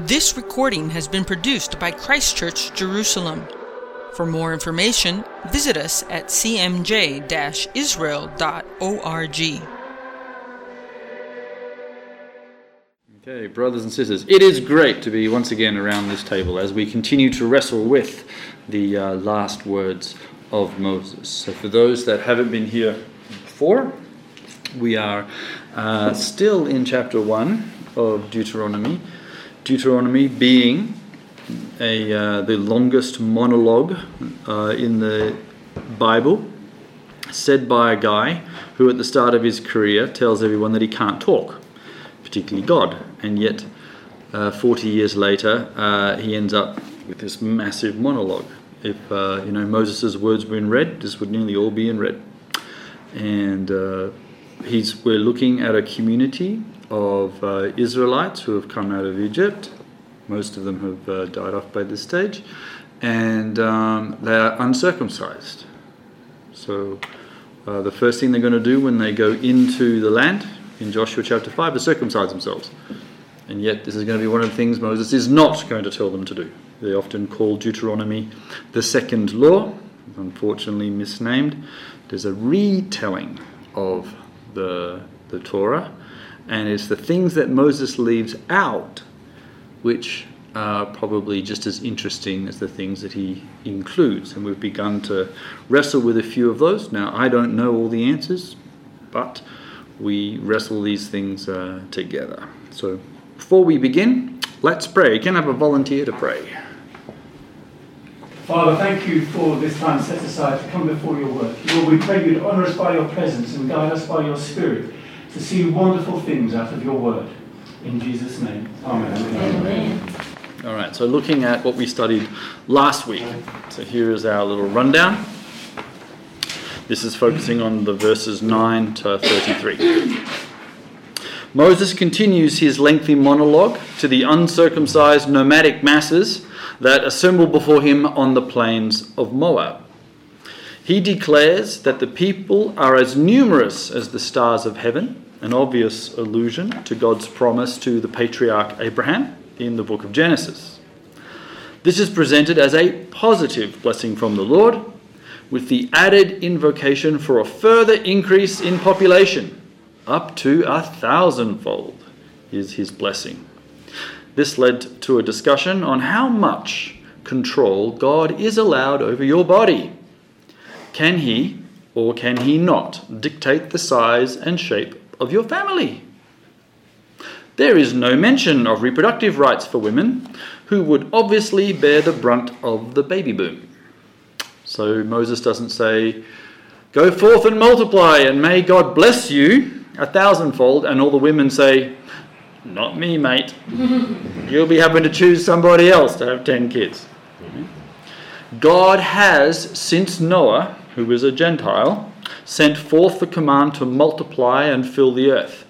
This recording has been produced by Christchurch Jerusalem. For more information, visit us at cmj israel.org. Okay, brothers and sisters, it is great to be once again around this table as we continue to wrestle with the uh, last words of Moses. So, for those that haven't been here before, we are uh, still in chapter 1 of Deuteronomy. Deuteronomy being a, uh, the longest monologue uh, in the Bible, said by a guy who, at the start of his career, tells everyone that he can't talk, particularly God. And yet, uh, 40 years later, uh, he ends up with this massive monologue. If uh, you know Moses' words were in red, this would nearly all be in red. And uh, he's, we're looking at a community of uh, Israelites who have come out of Egypt. Most of them have uh, died off by this stage, and um, they are uncircumcised. So, uh, the first thing they're going to do when they go into the land in Joshua chapter 5 is circumcise themselves. And yet, this is going to be one of the things Moses is not going to tell them to do. They often call Deuteronomy the second law, unfortunately misnamed. There's a retelling of the, the Torah and it's the things that Moses leaves out which are probably just as interesting as the things that he includes. And we've begun to wrestle with a few of those. Now, I don't know all the answers, but we wrestle these things uh, together. So, before we begin, let's pray. Can I have a volunteer to pray? Father, thank you for this time set aside to come before your word. Lord, we pray you'd honour us by your presence and guide us by your spirit to see wonderful things out of your word. In Jesus' name, Amen. Amen. All right, so looking at what we studied last week. So here is our little rundown. This is focusing on the verses 9 to 33. Moses continues his lengthy monologue to the uncircumcised nomadic masses that assemble before him on the plains of Moab. He declares that the people are as numerous as the stars of heaven, an obvious allusion to God's promise to the patriarch Abraham in the book of Genesis. This is presented as a positive blessing from the Lord, with the added invocation for a further increase in population, up to a thousandfold, is his blessing. This led to a discussion on how much control God is allowed over your body. Can he or can he not dictate the size and shape of your family? There is no mention of reproductive rights for women who would obviously bear the brunt of the baby boom. So Moses doesn't say, Go forth and multiply, and may God bless you a thousandfold, and all the women say, Not me, mate. You'll be having to choose somebody else to have 10 kids. Mm-hmm. God has, since Noah, who was a Gentile, sent forth the command to multiply and fill the earth.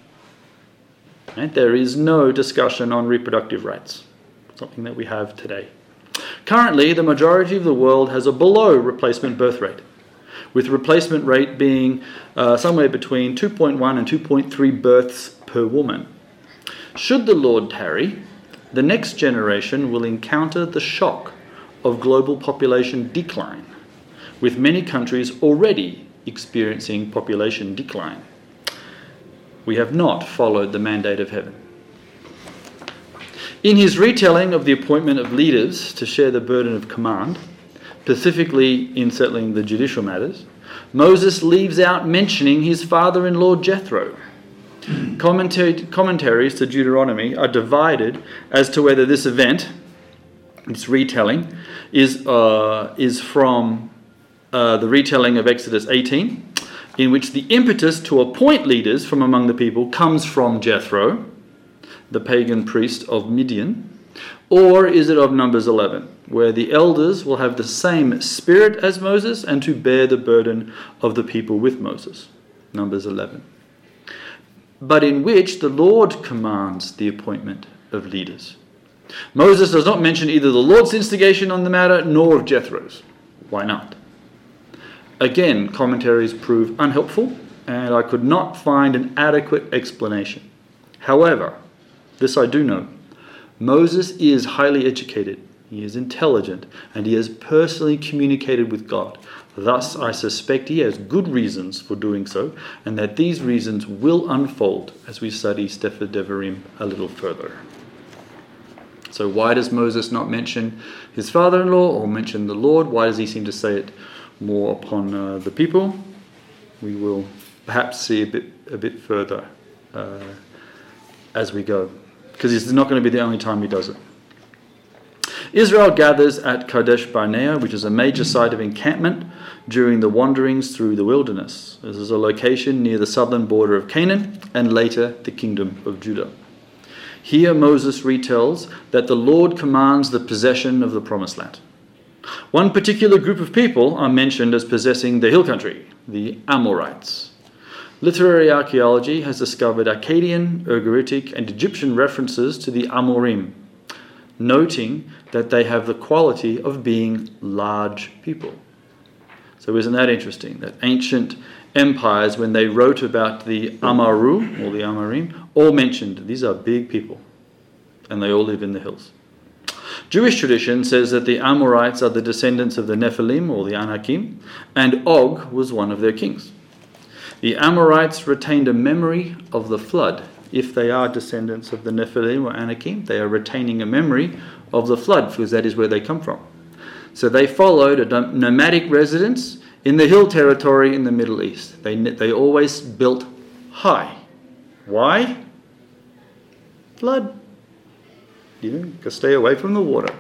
Right? There is no discussion on reproductive rights, something that we have today. Currently, the majority of the world has a below replacement birth rate, with replacement rate being uh, somewhere between 2.1 and 2.3 births per woman. Should the Lord tarry, the next generation will encounter the shock of global population decline with many countries already experiencing population decline. We have not followed the mandate of heaven. In his retelling of the appointment of leaders to share the burden of command, specifically in settling the judicial matters, Moses leaves out mentioning his father in law Jethro. commentaries to Deuteronomy are divided as to whether this event, this retelling, is, uh, is from uh, the retelling of Exodus 18, in which the impetus to appoint leaders from among the people comes from Jethro, the pagan priest of Midian, or is it of Numbers 11, where the elders will have the same spirit as Moses and to bear the burden of the people with Moses? Numbers 11. But in which the Lord commands the appointment of leaders. Moses does not mention either the Lord's instigation on the matter nor of Jethro's. Why not? Again, commentaries prove unhelpful, and I could not find an adequate explanation. However, this I do know Moses is highly educated, he is intelligent, and he has personally communicated with God. Thus, I suspect he has good reasons for doing so, and that these reasons will unfold as we study Sefer Devarim a little further. So, why does Moses not mention his father in law or mention the Lord? Why does he seem to say it more upon uh, the people? We will perhaps see a bit, a bit further uh, as we go, because this is not going to be the only time he does it. Israel gathers at Kadesh Barnea, which is a major site of encampment during the wanderings through the wilderness. This is a location near the southern border of Canaan and later the kingdom of Judah. Here, Moses retells that the Lord commands the possession of the promised land. One particular group of people are mentioned as possessing the hill country, the Amorites. Literary archaeology has discovered Akkadian, Ugaritic, and Egyptian references to the Amorim, noting that they have the quality of being large people. So, isn't that interesting? That ancient empires, when they wrote about the Amaru, or the Amarim, all mentioned these are big people, and they all live in the hills. Jewish tradition says that the Amorites are the descendants of the Nephilim, or the Anakim, and Og was one of their kings. The Amorites retained a memory of the flood. If they are descendants of the Nephilim or Anakim, they are retaining a memory of the flood because that is where they come from. So they followed a nomadic residence in the hill territory in the Middle East. They, they always built high. Why? Flood. You know, stay away from the water.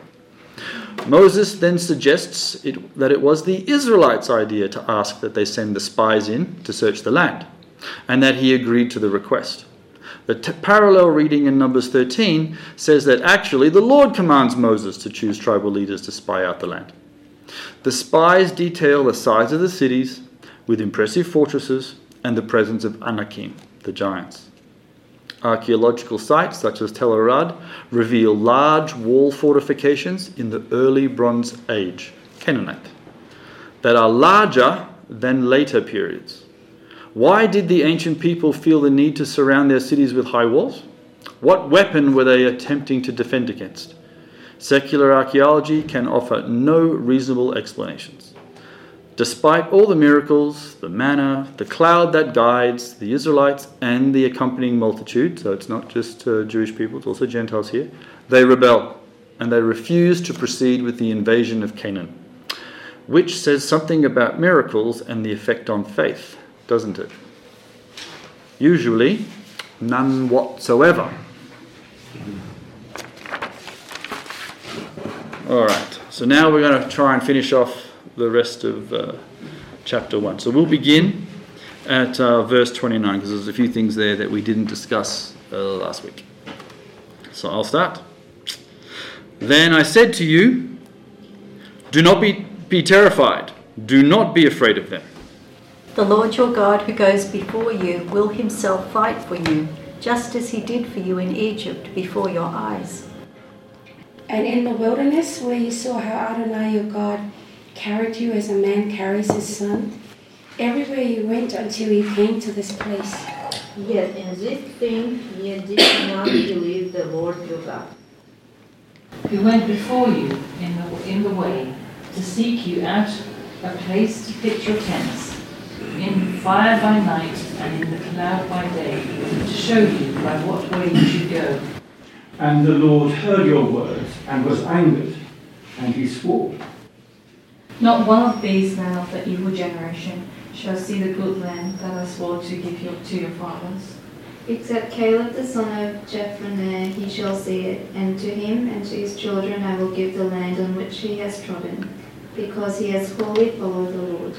Moses then suggests it, that it was the Israelites' idea to ask that they send the spies in to search the land, and that he agreed to the request. The t- parallel reading in Numbers 13 says that actually the Lord commands Moses to choose tribal leaders to spy out the land. The spies detail the size of the cities with impressive fortresses and the presence of Anakim, the giants. Archaeological sites such as Tel Arad reveal large wall fortifications in the early Bronze Age, Canaanite, that are larger than later periods. Why did the ancient people feel the need to surround their cities with high walls? What weapon were they attempting to defend against? Secular archaeology can offer no reasonable explanations. Despite all the miracles, the manna, the cloud that guides the Israelites and the accompanying multitude, so it's not just uh, Jewish people, it's also Gentiles here, they rebel and they refuse to proceed with the invasion of Canaan, which says something about miracles and the effect on faith doesn't it? Usually, none whatsoever. All right, so now we're going to try and finish off the rest of uh, chapter 1. So we'll begin at uh, verse 29 because there's a few things there that we didn't discuss uh, last week. So I'll start. Then I said to you, Do not be, be terrified, do not be afraid of them. The Lord your God, who goes before you, will himself fight for you, just as he did for you in Egypt before your eyes. And in the wilderness, where you saw how Adonai your God carried you as a man carries his son, everywhere you went until you came to this place. Yet in this thing ye did not believe the Lord your God. Who went before you in the, in the way to seek you out a place to pitch your tents in fire by night and in the cloud by day, to show you by what way you should go. And the Lord heard your words and was angered, and he swore. Not one of these men of the evil generation shall see the good land that I swore to give you, to your fathers. Except Caleb the son of Jephunneh, he shall see it, and to him and to his children I will give the land on which he has trodden, because he has wholly followed the Lord.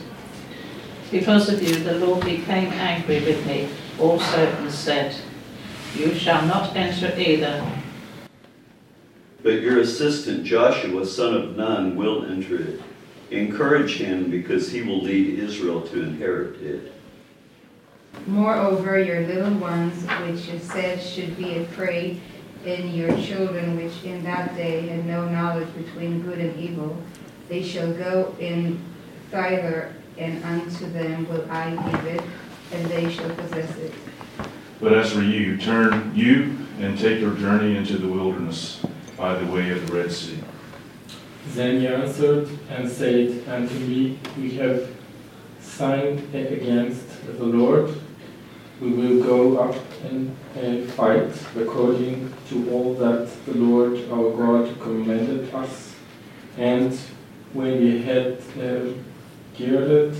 Because of you, the Lord became angry with me also and said, You shall not enter either. But your assistant Joshua, son of Nun, will enter it. Encourage him because he will lead Israel to inherit it. Moreover, your little ones, which you said should be afraid, and your children, which in that day had no knowledge between good and evil, they shall go in thither and unto them will I give it, and they shall possess it. But as for you, turn you and take your journey into the wilderness, by the way of the Red Sea. Then he answered and said unto me, We have signed against the Lord. We will go up and, fight according to all that the Lord our God commanded us. And when we had uh, girded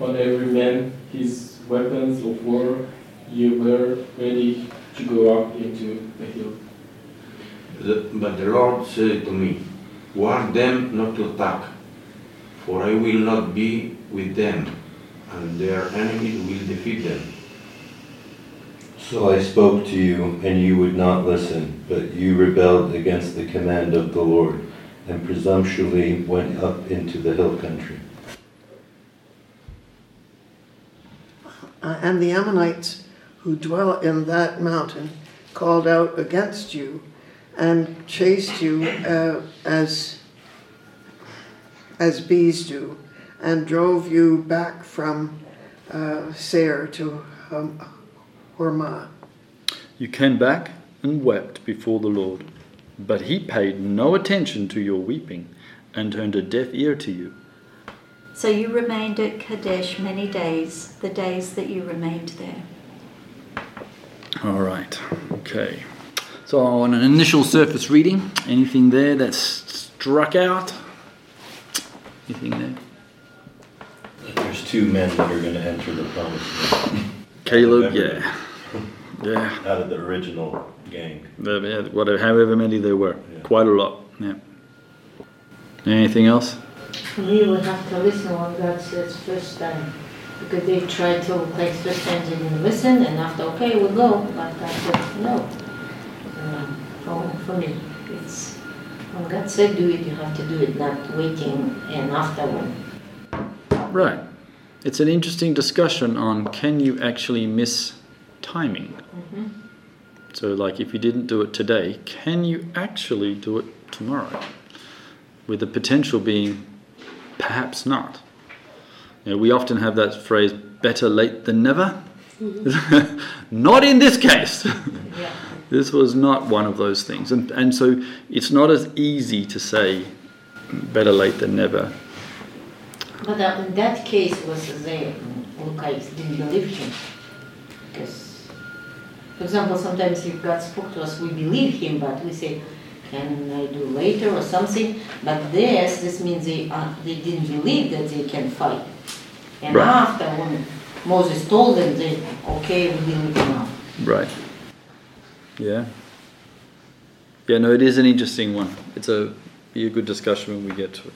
on every man his weapons of war, ye were ready to go up into the hill. The- but the Lord said to me, Warn them not to attack, for I will not be with them, and their enemies will defeat them. So I spoke to you, and you would not listen, but you rebelled against the command of the Lord, and presumptuously went up into the hill country. And the Ammonites who dwell in that mountain called out against you and chased you uh, as as bees do, and drove you back from uh, Seir to um, Hormah. You came back and wept before the Lord, but he paid no attention to your weeping and turned a deaf ear to you. So you remained at Kadesh many days, the days that you remained there. All right, okay. So, on an initial surface reading, anything there that struck out? Anything there? There's two men that are going to enter the promised land. Caleb, yeah. Yeah. Out of the original gang. The- yeah, Whatever, however many there were. Quite a lot, yeah. Anything else? We will have to listen when God says first time. Because they tried to, like first time they didn't listen and after, okay, we'll go. But God said, no. Me, it's, when God said do it, you have to do it, not waiting and after when. Right. It's an interesting discussion on can you actually miss timing? Mhm. So, like, if you didn't do it today, can you actually do it tomorrow? With the potential being perhaps not. You know, we often have that phrase, better late than never. not in this case. This was not one of those things. And, and so it's not as easy to say better late than never. But uh, in that case was they look like didn't believe him. Because, for example, sometimes if God spoke to us, we believe him, but we say, can I do later or something? But this, this means they, uh, they didn't believe that they can fight. And Right. after, when Moses told them, they, okay, we believe now. Right. Yeah. Yeah, no, it is an interesting one. It's a be a good discussion when we get to it.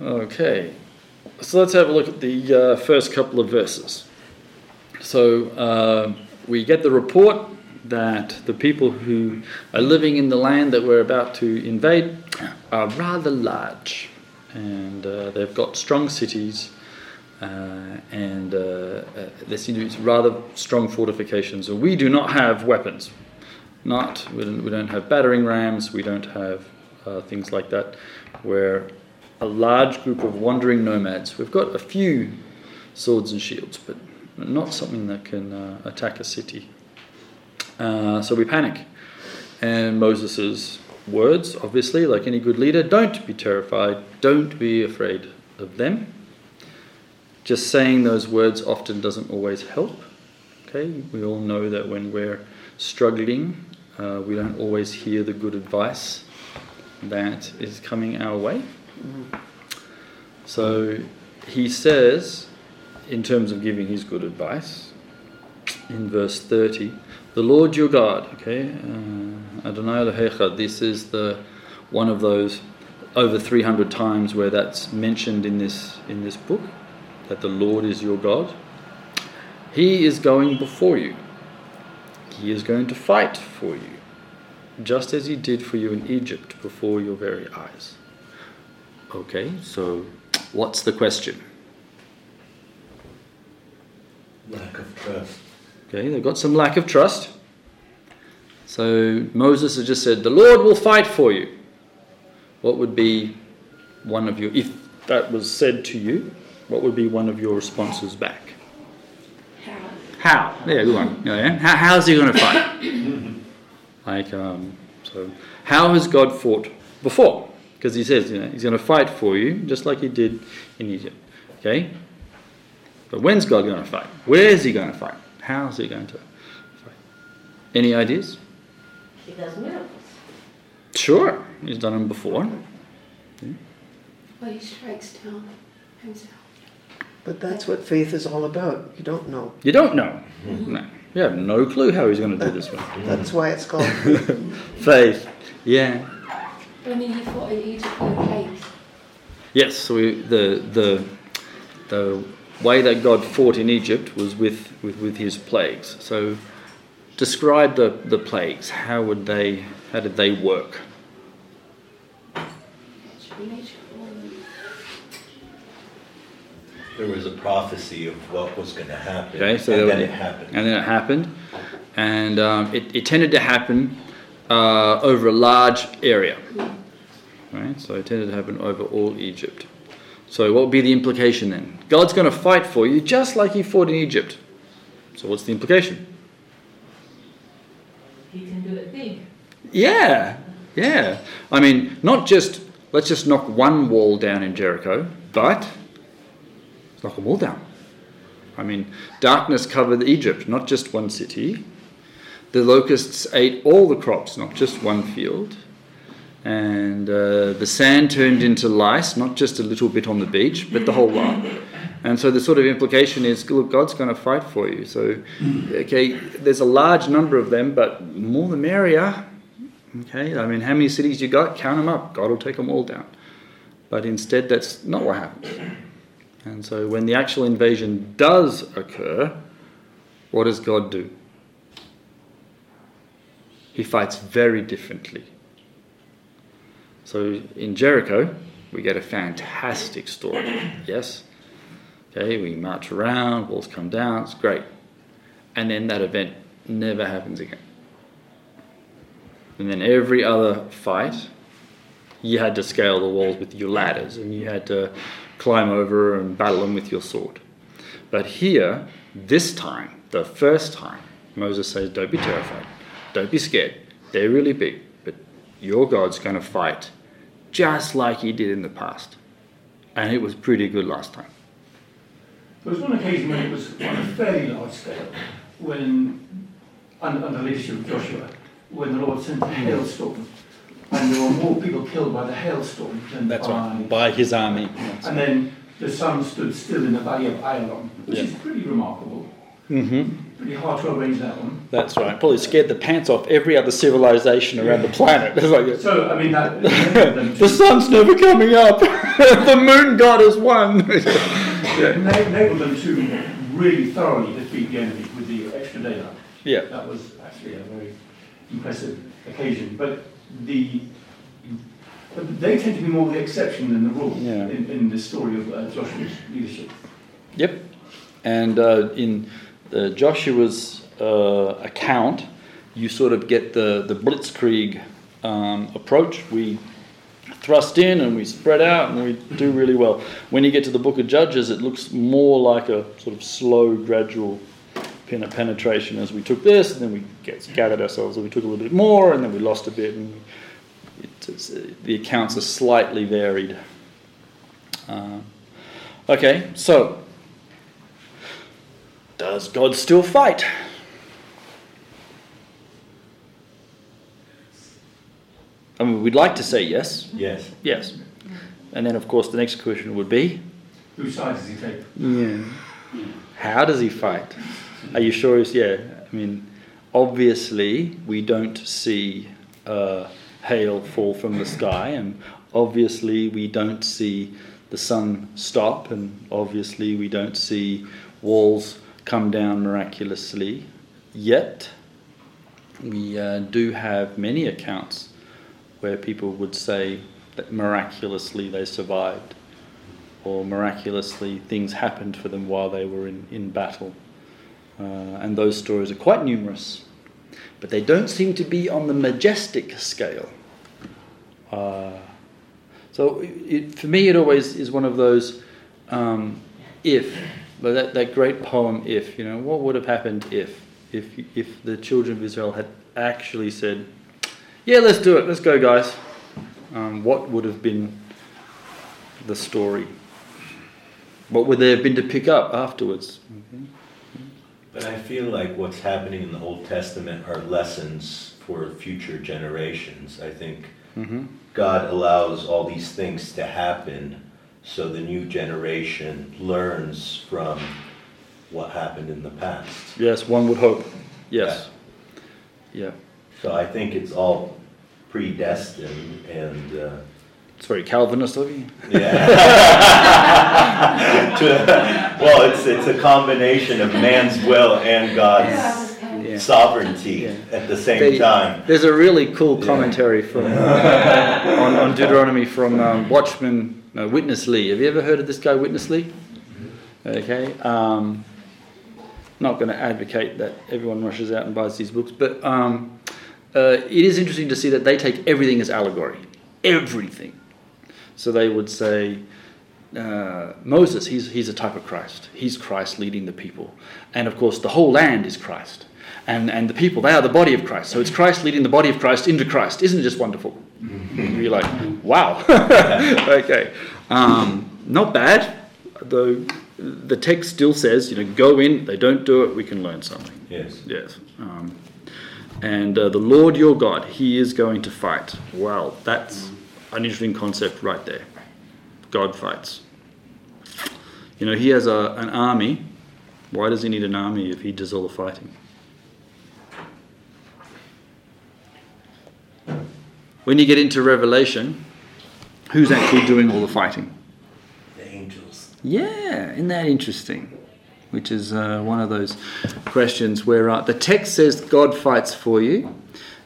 Okay, so let's have a look at the uh, first couple of verses. So uh, we get the report that the people who are living in the land that we're about to invade are rather large, and uh, they've got strong cities. Uh, and uh, uh, there seem to be rather strong fortifications. And we do not have weapons. Not we don't, we don't have battering rams. We don't have uh, things like that. We're a large group of wandering nomads. We've got a few swords and shields, but not something that can uh, attack a city. So we panic. And Moses' words, obviously, like any good leader, don't be terrified. Don't be afraid of them just saying those words often doesn't always help. Okay, we all know that when we're struggling, uh, we don't always hear the good advice that is coming our way. So he says, in terms of giving his good advice, in verse 30, the Lord your God, okay, uh, Adonai Elohecha, this is the one of those over 300 times where that's mentioned in this in this book that the Lord is your God. He is going before you. He is going to fight for you, just as he did for you in Egypt before your very eyes. Okay, so what's the question? Lack of trust. Okay, they've got some lack of trust. So Moses has just said, The Lord will fight for you. What would be one of your, if that was said to you, what would be one of your responses back? How? Yeah, good one. Yeah, yeah. How, how's he going to fight? like, um, So, how has God fought before? Because he says, you know, he's going to fight for you, just like he did in Egypt. Okay? But when's God going to fight? Where is he going to fight? How is he going to fight? Any ideas? He does miracles. Sure, he's done them before. Well, he strikes down himself. But that's what faith is all about. You don't know. You don't know. No. You have no clue how he's going to do this one. That's why it's called Faith. Yeah. I mean, he fought in Egypt with plagues. Yes, so we, the, the, the way that God fought in Egypt was with, with, with his plagues. So describe the, the plagues. How would they, how did they work? There was a prophecy of what was going to happen, Okay, so and then was- it happened. And then it happened. And um, it, it tended to happen uh, over a large area. Right? So it tended to happen over all Egypt. So what would be the implication then? God's going to fight for you just like he fought in Egypt. So what's the implication? He can do it big. Yeah, yeah. I mean, not just let's just knock one wall down in Jericho, but let's knock them all down. I mean, darkness covered Egypt, not just one city. The locusts ate all the crops, not just one field. And uh, the sand turned into lice, not just a little bit on the beach, but the whole lot. And so the sort of implication is, look, God's going to fight for you. So, okay, there's a large number of them, but more the merrier. Okay, I mean, how many cities you got? Count them up. God will take them all down. But instead, that's not what happens. And so, when the actual invasion does occur, what does God do? He fights very differently. So, in Jericho, we get a fantastic story. Yes? Okay, we march around, walls come down, it's great. And then that event never happens again. And then every other fight, you had to scale the walls with your ladders and you had to climb over and battle them with your sword. But here, this time, the first time, Moses says, Don't be terrified, don't be scared. They're really big, but your God's going to fight just like he did in the past. And it was pretty good last time. There was one occasion when it was on a fairly large scale, when, under, the leadership of Joshua, when the Lord sent a hailstorm, and there were more people killed by the hailstorm than That's by. right, by his army. And then the sun stood still in the valley of Ayalon, which Yeah. is pretty remarkable. Mm-hmm. Pretty hard to arrange that one. That's right. Probably scared the pants off every other civilization around the planet. Like, So, I mean, that. the sun's never coming up. the moon god has won. Yeah, ena- enabled them to really thoroughly defeat the enemy with the extra daylight. Yeah. That was actually a very impressive occasion. But the but they tend to be more the exception than the rule Yeah. in, in the story of uh, Joshua's leadership. Yep. And uh, in uh, Joshua's uh, account, you sort of get the, the blitzkrieg um, approach. We thrust in and we spread out and we do really well. When you get to the book of Judges, it looks more like a sort of slow, gradual pen- penetration as we took this, and then we get, gathered ourselves, and we took a little bit more, and then we lost a bit. And it, it's, uh, the accounts are slightly varied. Uh, okay, so does God still fight? I mean, we'd like to say yes. Yes. Yes. And then, of course, the next question would be Whose side does he take? yeah. How does he fight? Are you sure? He's, yeah. I mean, obviously, we don't see uh, hail fall from the sky, and obviously, we don't see the sun stop, and obviously, we don't see walls come down miraculously. Yet, we uh, do have many accounts where people would say that miraculously they survived or miraculously things happened for them while they were in, in battle. Uh, and those stories are quite numerous, but they don't seem to be on the majestic scale. Uh, so it, for me, it always is one of those um, if, but that, that great poem, if, you know, what would have happened if, if, if the children of Israel had actually said, Yeah, let's do it. Let's go, guys. Um, what would have been the story? What would there have been to pick up afterwards? But I feel like what's happening in the Old Testament are lessons for future generations. I think Mm-hmm. God allows all these things to happen so the new generation learns from what happened in the past. Yes, one would hope. Yes. Yeah. So I think it's all predestined and. Uh, It's very Calvinist of you. Yeah. Well, it's it's a combination of man's will and God's sovereignty at the same time. There's a really cool commentary from on, on Deuteronomy from um, Watchman no, Witness Lee. Have you ever heard of this guy, Witness Lee? Okay. Um, not going to advocate that everyone rushes out and buys these books, but um, uh, it is interesting to see that they take everything as allegory. Everything. So they would say, uh, Moses, he's, he's a type of Christ. He's Christ leading the people. And of course, the whole land is Christ. And, and the people, they are the body of Christ. So it's Christ leading the body of Christ into Christ. Isn't it just wonderful? You're like, wow. okay. Um, not bad, though the text still says, you know, go in, they don't do it, we can learn something. Yes. Yes. Um, and uh, the Lord your God, He is going to fight. Wow, that's an interesting concept right there. God fights. You know, He has a, an army. Why does He need an army if He does all the fighting? When you get into Revelation, who's actually doing all the fighting? The angels. Yeah, isn't that interesting? Which is uh, one of those questions where uh, the text says God fights for you,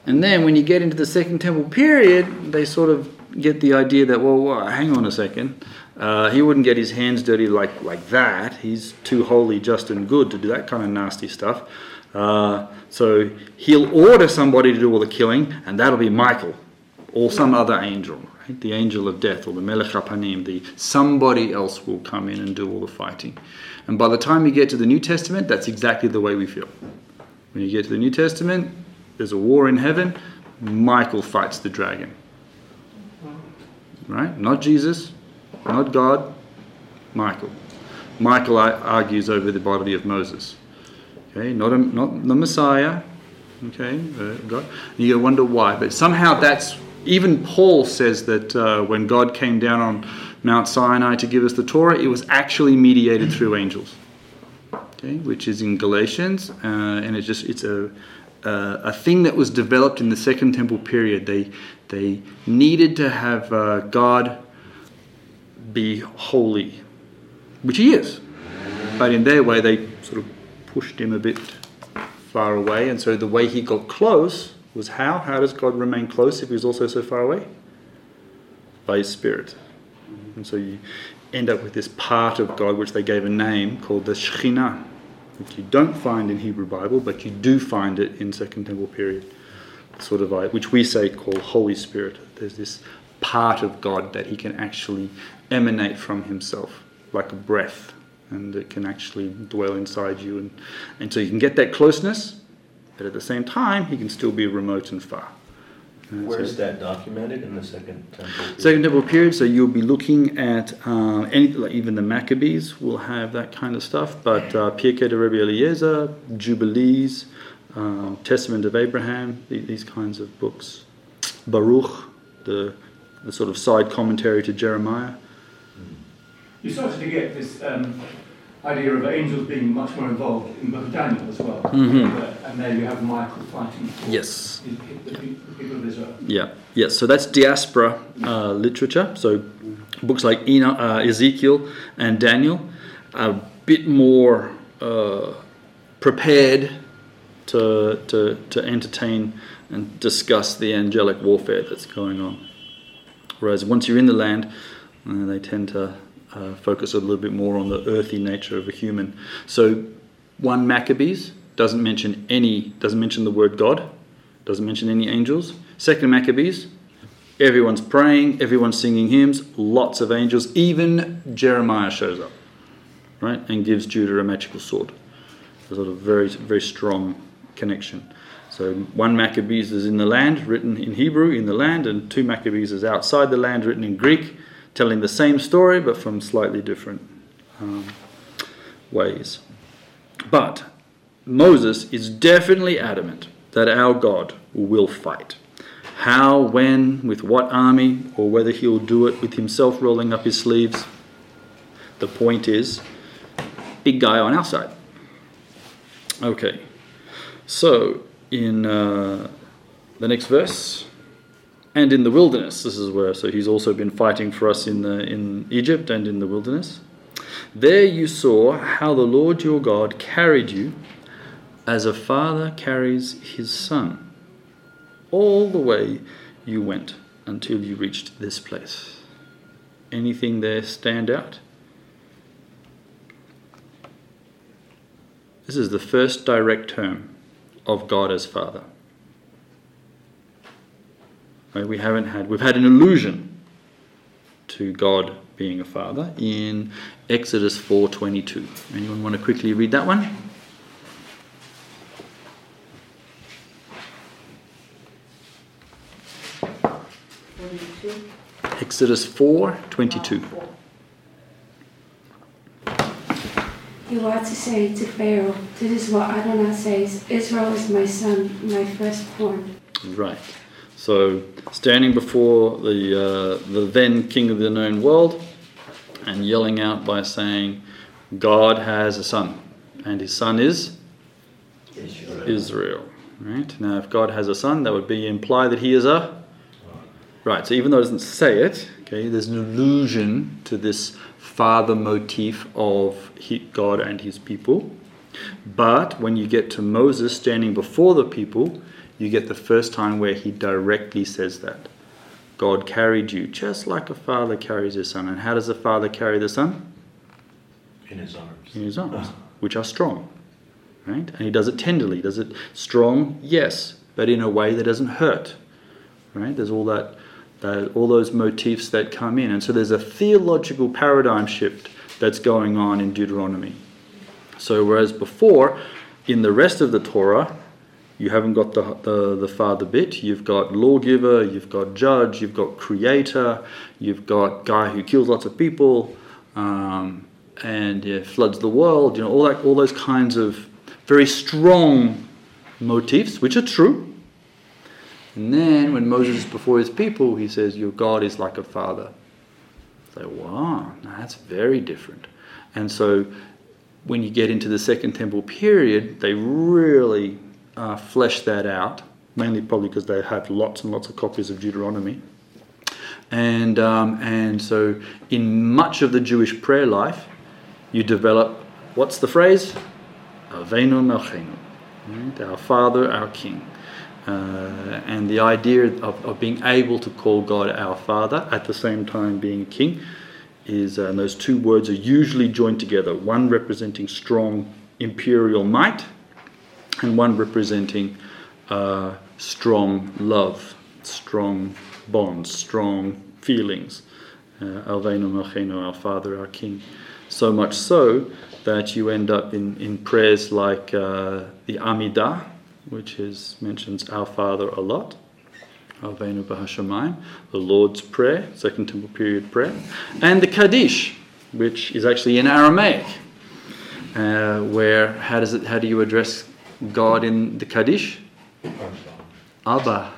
and then when you get into the Second Temple period, they sort of get the idea that, well, well hang on a second, uh, he wouldn't get his hands dirty like, like that. He's too holy, just, and good to do that kind of nasty stuff. Uh, so he'll order somebody to do all the killing, and that'll be Michael or some other angel, right? The angel of death or the Melech HaPanim, the somebody else will come in and do all the fighting. And by the time you get to the New Testament, that's exactly the way we feel. When you get to the New Testament, there's a war in heaven, Michael fights the dragon. Right? Not Jesus, not God, Michael. Michael argues over the body of Moses. Okay, not, a, not the Messiah, okay, uh, God. You wonder why, but somehow that's even Paul says that uh, when God came down on Mount Sinai to give us the Torah, it was actually mediated through angels, okay, which is in Galatians, uh, and it's just it's a uh, a thing that was developed in the Second Temple period. They they needed to have uh, God be holy, which He is, but in their way they sort of pushed Him a bit far away, and so the way He got close was how? How does God remain close if He's also so far away? By His Spirit. And so you end up with this part of God which they gave a name called the Shekhinah, which you don't find in Hebrew Bible, but you do find it in Second Temple period, sort of like, which we say call Holy Spirit. There's this part of God that He can actually emanate from Himself, like a breath, and it can actually dwell inside you, and, and so you can get that closeness, but at the same time, He can still be remote and far. And Where so- is that documented in the Second Temple? Second Temple period, so you'll be looking at uh, any, like even the Maccabees will have that kind of stuff, but uh, Pirkei de Rebbe Eliezer, Jubilees, um, Testament of Abraham, the- these kinds of books. Baruch, the, the sort of side commentary to Jeremiah. You started to get this um, idea of angels being much more involved in the book of Daniel as well. Mhm. Uh, and there you have Michael fighting for Yes. the, people of Israel. Yeah, yes. So that's diaspora uh, literature. So books like Eno, uh, Ezekiel and Daniel are a bit more uh, prepared to, to, to entertain and discuss the angelic warfare that's going on. Whereas once you're in the land, uh, they tend to uh, focus a little bit more on the earthy nature of a human. So one Maccabees doesn't mention any, doesn't mention the word God, doesn't mention any angels. Second Maccabees, everyone's praying, everyone's singing hymns, lots of angels. Even Jeremiah shows up, right, and gives Judah a magical sword. A sort of very, very strong connection. So one Maccabees is in the land, written in Hebrew in the land, and two Maccabees is outside the land, written in Greek, telling the same story but from slightly different um, ways. But Moses is definitely adamant that our God will fight. How, when, with what army, or whether he'll do it with himself rolling up his sleeves. The point is, big guy on our side. Okay, so in uh, the next verse, and in the wilderness, this is where, so he's also been fighting for us in, the, in Egypt and in the wilderness. There you saw how the Lord your God carried you as a father carries his son, all the way you went until you reached this place. Anything there stand out? This is the first direct term of God as Father. Right, we haven't had, we've had an allusion to God being a father in Exodus 4:22. Anyone want to quickly read that one? Exodus 4:22. You are to say to Pharaoh, This is what Adonai says Israel is my son, my firstborn. Right. So, standing before the, uh, the then king of the known world and yelling out by saying, God has a son, and his son is Israel. Israel. Right? Now, if God has a son, that would be imply that he is a. Right, so even though it doesn't say it, okay, there's an allusion to this father motif of he, God and his people. But when you get to Moses standing before the people, you get the first time where he directly says that. God carried you just like a father carries his son. And how does a father carry the son? In his arms. In his arms, which are strong. Right? And he does it tenderly. Does it strong? Yes, but in a way that doesn't hurt. Right? There's all that, all those motifs that come in. And so there's a theological paradigm shift that's going on in Deuteronomy. So whereas before, in the rest of the Torah, you haven't got the, the, the father bit. You've got lawgiver, you've got judge, you've got creator, you've got guy who kills lots of people um, and yeah, floods the world. You know all that, all those kinds of very strong motifs, which are true. And then when Moses is before his people, he says, "Your God is like a father." So wow, that's very different. And so when you get into the Second Temple period, they really uh, flesh that out, mainly probably because they have lots and lots of copies of Deuteronomy. And, um, and so, in much of the Jewish prayer life, you develop what's the phrase? Avinu Malkeinu, our Father, our King. Uh, and the idea of, of being able to call God our Father at the same time being King is, uh, and those two words are usually joined together, one representing strong imperial might and one representing uh, strong love, strong bonds, strong feelings. Uh, Alvenu our Father, our King. So much so that you end up in, in prayers like uh, the Amidah, which is mentions Our Father a lot. Avenu Bahashamayim, the Lord's Prayer, Second Temple period prayer, and the Kaddish, which is actually in Aramaic, uh, where how does it? How do you address God in the Kaddish? Abba.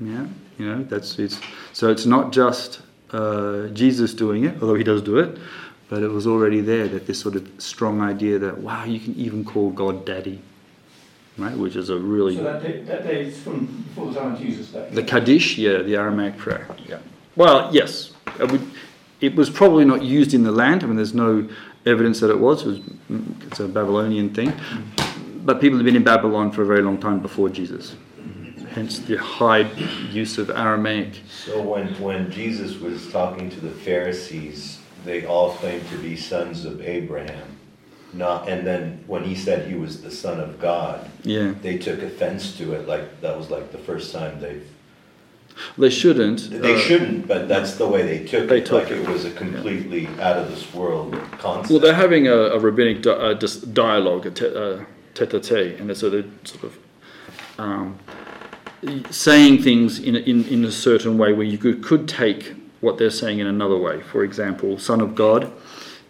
Yeah, you know that's it's. So it's not just uh, Jesus doing it, although he does do it, but it was already there that this sort of strong idea that wow, you can even call God Daddy right? Which is a really So that day, that day is from before the time of Jesus. That the Kaddish, yeah, the Aramaic prayer. Yeah. Well, yes, uh, it, would, it was probably not used in the land. I mean, there's no evidence that it was. It was mm, it's a Babylonian thing, but people have been in Babylon for a very long time before Jesus. Hence the high use of Aramaic. So when, when Jesus was talking to the Pharisees, they all claimed to be sons of Abraham. Not, and then when he said he was the son of God, Yeah. they took offense to it. Like that was like the first time they. They shouldn't. They uh, shouldn't, but that's the way they took They it. took like it was a completely out of this world concept. Well, they're having a, a rabbinic di- uh, dialogue, a uh, tete-a-tete, and so they're sort of um, saying things in, a- in, in a certain way where you could, could take what they're saying in another way. For example, Son of God.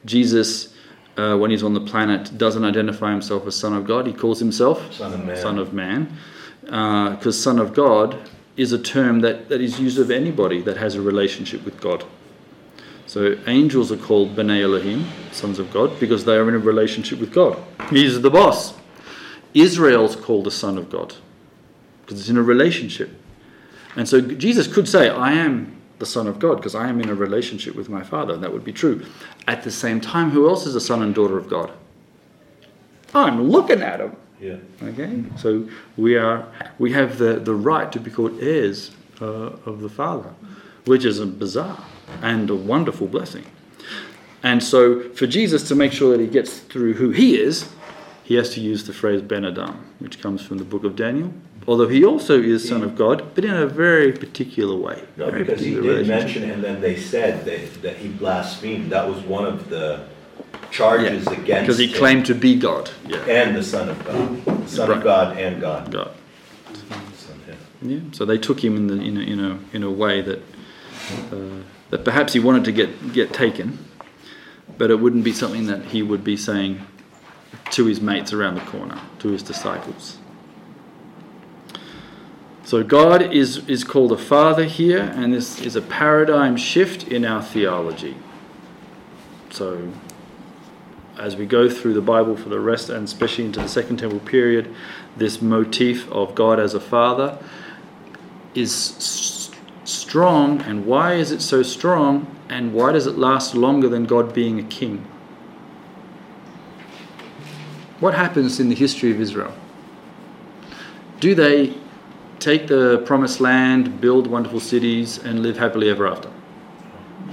Jesus, uh, when he's on the planet, doesn't identify himself as Son of God. He calls himself Son of Man. Son of Man. Because Son of God is a term that, that is used of anybody that has a relationship with God. So angels are called B'nai Elohim, sons of God, because they are in a relationship with God. He's the boss. Israel's called the son of God because it's in a relationship. And so Jesus could say, I am the son of God because I am in a relationship with my father. And that would be true. At the same time, who else is a son and daughter of God? I'm looking at him. Yeah. Okay? So we are we have the, the right to be called heirs uh, of the Father, which is a bizarre and a wonderful blessing. And so for Jesus to make sure that he gets through who he is, he has to use the phrase Ben Adam, which comes from the book of Daniel. Although he also is Son of God, but in a very particular way. No, because he did mention, and then they said that, that he blasphemed. That was one of the charges against him. Because he claimed to be God. Yeah. And the Son of God. The Son Right. of God and God. God. Son, yeah. Yeah, so they took him in, the, in, a, in, a, in a way that, uh, that perhaps he wanted to get, get taken, but it wouldn't be something that he would be saying to his mates around the corner, to his disciples. So God is, is called a father here, and this is a paradigm shift in our theology. So as we go through the Bible for the rest, and especially into the Second Temple period, this motif of God as a father is strong. And why is it so strong? And why does it last longer than God being a king? What happens in the history of Israel? Do they take the promised land, build wonderful cities, and live happily ever after?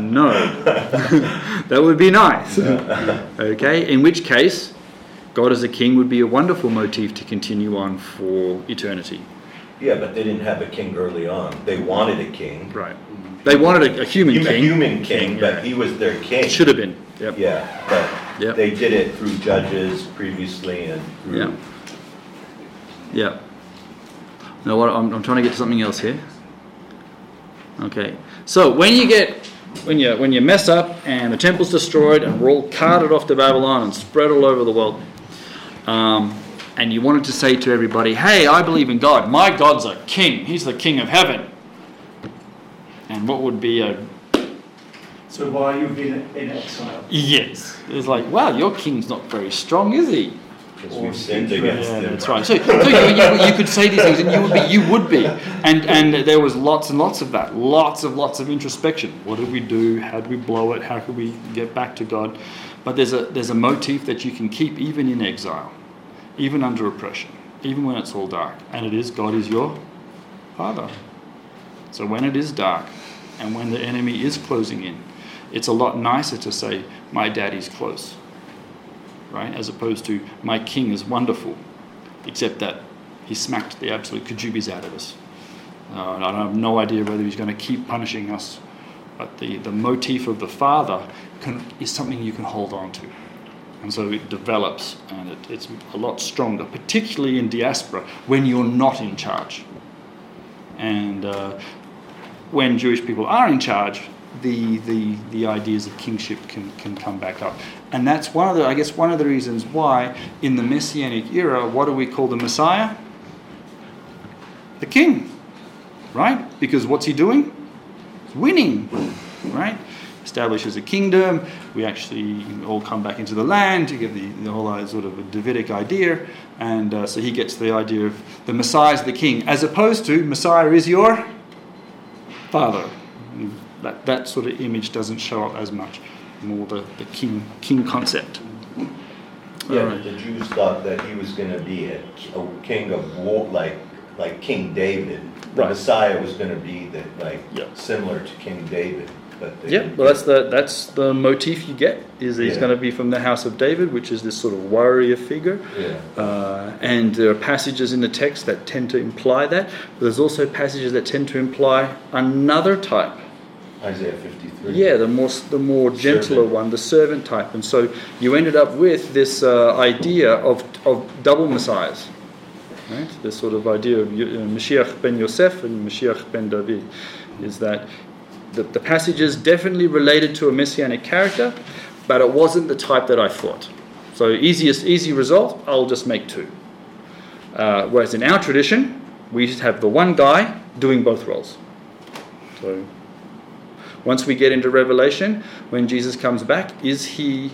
no. that would be nice. okay, in which case, God as a king would be a wonderful motif to continue on for eternity. Yeah, but they didn't have a king early on. They wanted a king. Right. They wanted a, a human king. human king, but he was their king. Should have been. Yep. Yeah, but Yep. they did it through judges previously and through. Yeah. Yeah. Now what I'm, I'm trying to get to something else here. Okay. So when you get when you when you mess up and the temple's destroyed and we're all carted off to Babylon and spread all over the world, um, and you wanted to say to everybody, "Hey, I believe in God. My God's a king. He's the king of heaven." And what would be a So why you've been in exile? yes? It's like, wow, your king's not very strong, is he? Because we've sinned against Yeah, them. that's right. So, so you, you, you could say these things, and you would be, you would be, and and there was lots and lots of that, lots of lots of introspection. What did we do? How did we blow it? How could we get back to God? But there's a there's a motif that you can keep even in exile, even under oppression, even when it's all dark, and it is God is your Father. So when it is dark, and when the enemy is closing in, it's a lot nicer to say, "My daddy's close." Right? As opposed to my king is wonderful, except that he smacked the absolute kajubis out of us. Uh, and I have no idea whether he's going to keep punishing us, but the, the motif of the father can, is something you can hold on to. And so it develops and it, it's a lot stronger, particularly in diaspora when you're not in charge. And uh, when Jewish people are in charge, the, the, the ideas of kingship can, can come back up. And that's one of the, I guess, one of the reasons why in the Messianic era, what do we call the Messiah? The king, right? Because what's he doing? He's winning, right? Establishes a kingdom. We actually all come back into the land to get the, the whole uh, sort of a Davidic idea. And uh, so he gets the idea of the Messiah is the king, as opposed to Messiah is your father. That, that sort of image doesn't show up as much. More the, the king king concept. Yeah, Alright. but the Jews thought that he was going to be a, a king of war, like like King David. The Right. Messiah was going to be the, like similar to King David, but Yeah, well, that's the that's the motif you get. Is he's Yeah. going to be from the house of David, which is this sort of warrior figure. Yeah. Uh, and there are passages in the text that tend to imply that. But there's also passages that tend to imply another type. Isaiah 53. Yeah, the more the more gentler Servant. one, the servant type, and so you ended up with this uh, idea of of double messiahs. Right? This sort of idea of uh, Mashiach ben Yosef and Mashiach ben David is that the, the passage is definitely related to a messianic character, but it wasn't the type that I thought. So easiest easy result, I'll just make two. Uh, whereas in our tradition, we just have the one guy doing both roles. So once we get into Revelation, when Jesus comes back, is he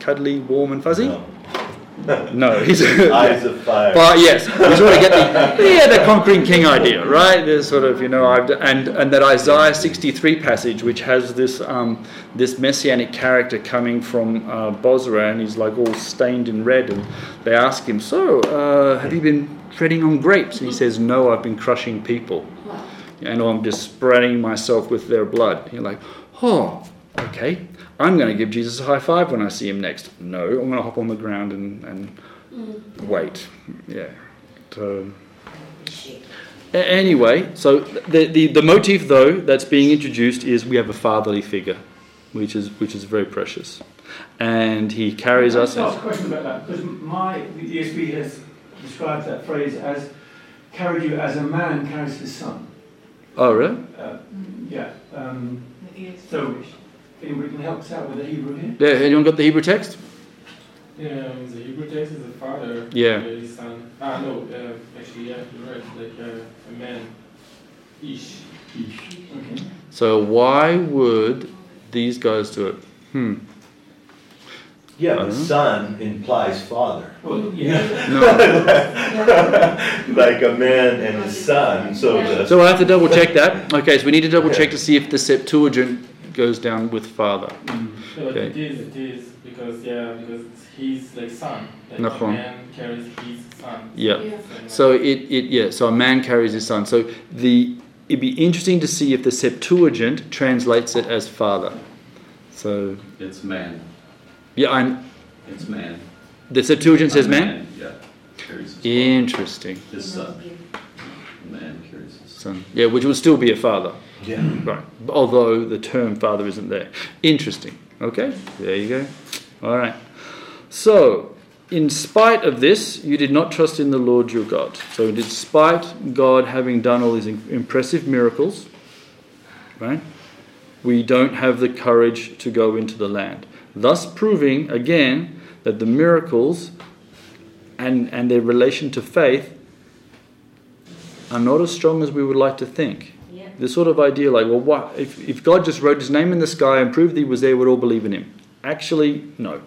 cuddly, warm, and fuzzy? No. No, he's Eyes of fire. But yes, you sort of get the yeah the conquering king idea, right? There's sort of you know I've and and that Isaiah 63 passage, which has this um, this messianic character coming from uh, Bozrah, and he's like all stained in red, and they ask him, so uh, have you been treading on grapes? And he says, no, I've been crushing people, and I'm just spreading myself with their blood. You're like, oh, okay. I'm going to give Jesus a high five when I see him next. No, I'm going to hop on the ground and, and mm. wait. Yeah. So, anyway, so the, the, the motif, though, that's being introduced is we have a fatherly figure, which is, which is very precious. And he carries Can I us. just a question about that because my the ESV has described that phrase as carried you as a man carries his son. Oh, really? Uh, yeah. Um, so, anybody can help us out with the Hebrew here? Yeah, anyone got the Hebrew text? Yeah, um, the Hebrew text is the father. Yeah. his son. Ah, no, uh, actually, yeah, you're right. Like uh, a man. Ish. Ish. Okay. So why would these guys do it? Hmm. Yeah, but don't son implies father. Well, yeah. like a man and his son, so the. So I have to double check that. Okay, so we need to double check to see if the Septuagint goes down with father. Mm-hmm. Yeah, but Okay. it is, it is, because, yeah, because he's like son. Like a Nachon. man carries his son. Yeah. Yeah. So it, it yeah. So a man carries his son. So the it'd be interesting to see if the Septuagint translates it as father. So It's man. Yeah, I'm. It's man. The Septuagint says man. Yeah. Carries his, Interesting. his son. Man carries his son. Son. Yeah, which would still be a father. Yeah. Right. Although the term father isn't there. Interesting. Okay. There you go. All right. So, in spite of this, you did not trust in the Lord your God. So, despite God having done all these impressive miracles, right, we don't have the courage to go into the land. Thus, proving again that the miracles and, and their relation to faith are not as strong as we would like to think. Yeah. This sort of idea, like, well, what if, if God just wrote his name in the sky and proved he was there, we'd all believe in him? Actually, no.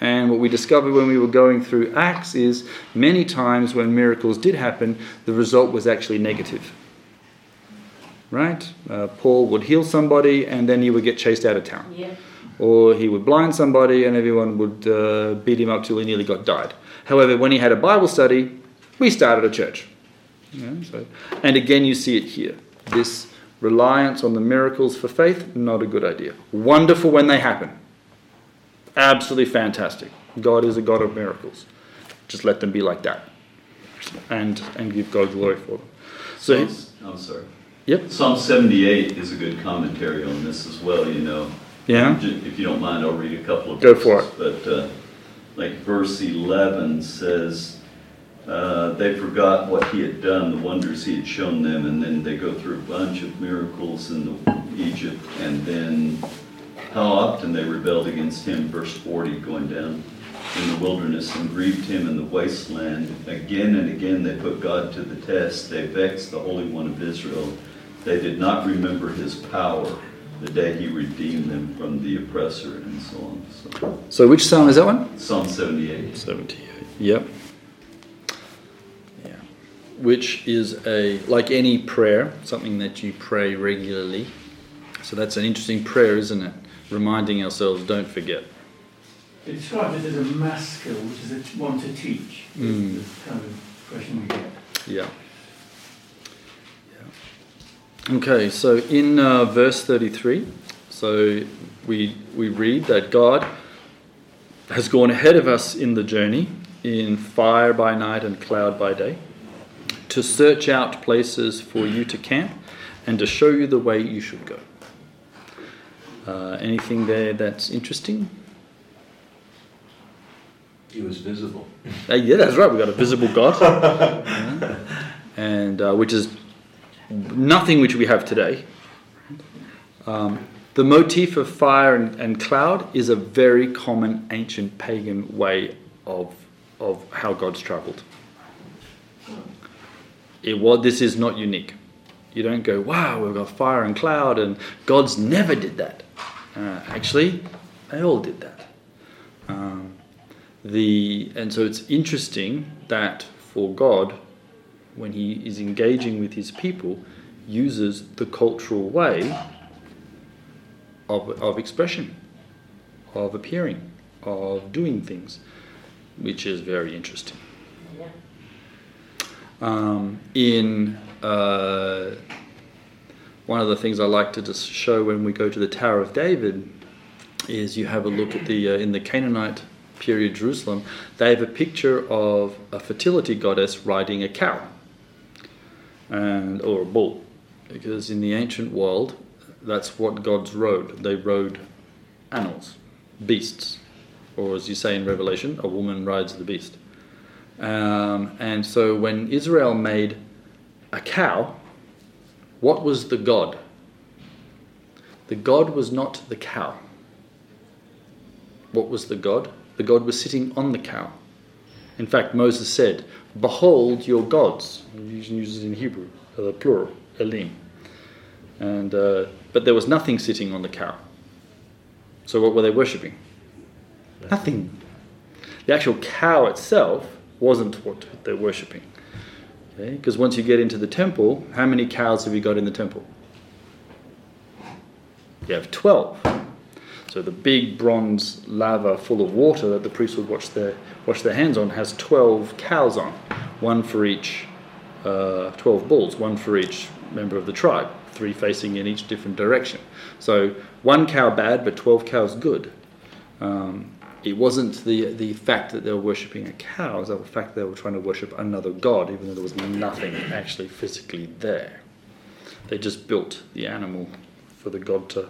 And what we discovered when we were going through Acts is many times when miracles did happen, the result was actually negative. Right? Uh, Paul would heal somebody and then he would get chased out of town. Yeah. Or he would blind somebody and everyone would uh, beat him up till he nearly got died. However, when he had a Bible study, we started a church. Yeah, so, and again, you see it here. This reliance on the miracles for faith, not a good idea. Wonderful when they happen. Absolutely fantastic. God is a God of miracles. Just let them be like that. And and give God glory for them. So I'm sorry. Yep. Psalm 78 is a good commentary on this as well, you know. Yeah. Ju- If you don't mind, I'll read a couple of Go verses. for But uh, like verse 11 says, uh, they forgot what he had done, the wonders he had shown them, and then they go through a bunch of miracles in the, Egypt, and then how often they rebelled against him, verse 40 going down in the wilderness and grieved him in the wasteland. Again and again they put God to the test. They vexed the Holy One of Israel. They did not remember his power the day he redeemed them from the oppressor and so on. So, so which psalm is that one? Psalm 78. 78. Yep. Yeah. Which is a like any prayer, something that you pray regularly. So that's an interesting prayer, isn't it? Reminding ourselves, don't forget. It describes it as a maskil, which is a, one to teach. Mm. the kind of impression we get. Yeah. Okay, so in uh, verse 33, so we, we read that God has gone ahead of us in the journey in fire by night and cloud by day to search out places for you to camp and to show you the way you should go. Uh, anything there that's interesting? He was visible. Uh, yeah, that's right. We've got a visible God, Yeah. and uh, which is nothing which we have today. Um, the motif of fire and, and cloud is a very common ancient pagan way of, of how gods travelled. It was, this is not unique. You don't go, wow, we've got fire and cloud, and gods never did that. Uh, actually, they all did that. Um, the, and so it's interesting that for God, when he is engaging with his people, uses the cultural way of, of expression, of appearing, of doing things, which is very interesting. Um, in uh, one of the things I like to just show when we go to the Tower of David is you have a look at the uh, in the Canaanite period Jerusalem. They have a picture of a fertility goddess riding a cow and or a bull, because in the ancient world, that's what gods rode. They rode animals, beasts, or as you say in Revelation, a woman rides the beast. Um, and so when Israel made a cow, what was the god? The god was not the cow. What was the god? The god was sitting on the cow. In fact, Moses said, Behold your gods. You can use it in Hebrew, the plural, Elim. And, uh, but there was nothing sitting on the cow. So what were they worshipping? Nothing. The actual cow itself wasn't what they're worshipping. Okay? Because once you get into the temple, how many cows have you got in the temple? You have 12. So the big bronze laver full of water that the priests would wash their, wash their hands on has 12 cows on, one for each, uh, 12 bulls, one for each member of the tribe, three facing in each different direction. So one cow bad, but 12 cows good. Um, it wasn't the, the fact that they were worshipping a cow, it was the fact that they were trying to worship another god, even though there was nothing actually physically there. They just built the animal for the god to,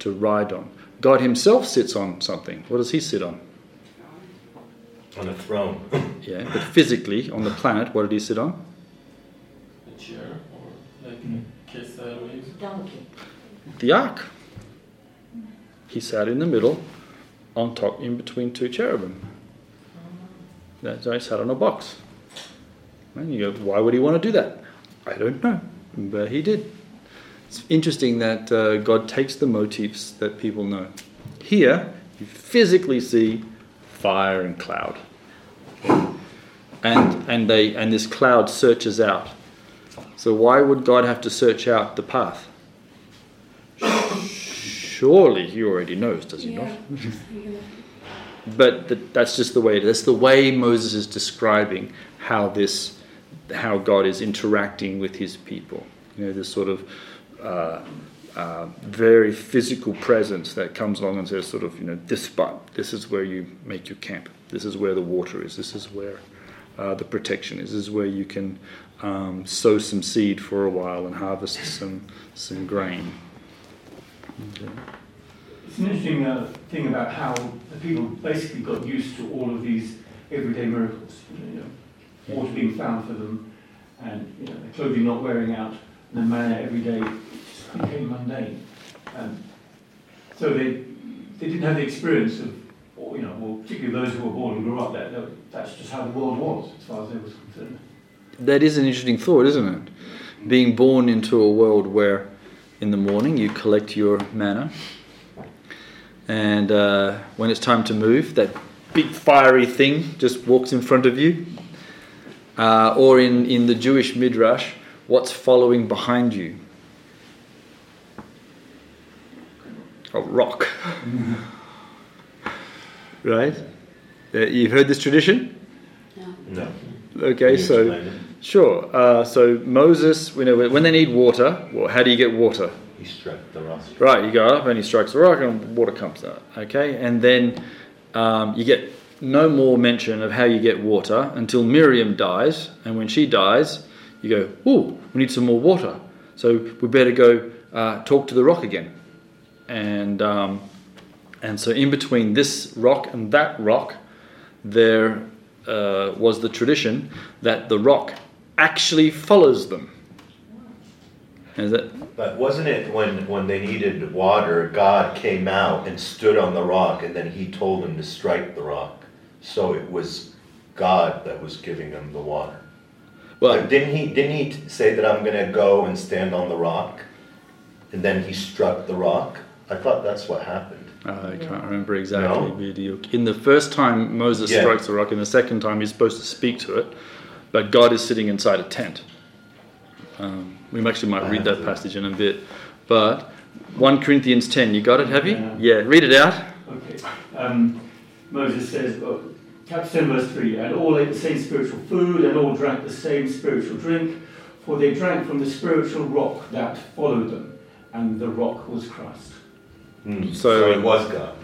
to ride on. God himself sits on something. What does he sit on? On a throne. yeah, but physically on the planet, what did he sit on? A chair or like kiss sideways. Donkey. The ark. He sat in the middle, on top, in between two cherubim. That's why he sat on a box. And you go, why would he want to do that? I don't know, but he did. It's interesting that uh, God takes the motifs that people know. Here, you physically see fire and cloud, and and they and this cloud searches out. So why would God have to search out the path? Surely He already knows, does He Yeah. not? but th- that's just the way it is. That's the way Moses is describing how this, how God is interacting with His people. You know, this sort of uh, uh, very physical presence that comes along and says, sort of, you know, this spot, this is where you make your camp. This is where the water is. This is where uh, the protection is. This is where you can um, sow some seed for a while and harvest some some grain. Okay. It's an interesting uh, thing about how the people basically got used to all of these everyday miracles. You know, water being found for them, and you know, clothing not wearing out, and manna every day became mundane. Um, so they they didn't have the experience of, you know, well, particularly those who were born and grew up there. that- That's just how the world was, as far as they were concerned. That is an interesting thought, isn't it? Being born into a world where in the morning you collect your manna, and uh, when it's time to move, that big fiery thing just walks in front of you. Uh, or in, in the Jewish Midrash, what's following behind you? A rock. right? Uh, you've heard this tradition? No. no. Okay, so sure. Uh, so Moses, you know, when they need water, well, how do you get water? He struck the rock. Right, you go up and he strikes the rock and water comes out. Okay, and then um, you get no more mention of how you get water until Miriam dies, and when she dies, you go, "Oh, we need some more water." So we better go uh, talk to the rock again, and um, and so in between this rock and that rock, there uh, was the tradition that the rock actually follows them. Is it? But wasn't it when, when they needed water, God came out and stood on the rock, and then he told them to strike the rock? So it was God that was giving them the water. Well, But didn't he didn't he say that I'm gonna go and stand on the rock? And then he struck the rock? I thought that's what happened. I can't remember exactly. No? In the first time Moses Yeah. strikes the rock, in the second time he's supposed to speak to it, but God is sitting inside a tent. Um, we actually might read that passage in a bit, but 1 Corinthians 10, you got it, have you? Yeah, read it out. Okay. Um, Moses says, uh, chapter 10, verse 3 And all ate the same spiritual food, and all drank the same spiritual drink, for they drank from the spiritual rock that followed them, and the rock was Christ. So, So it was God.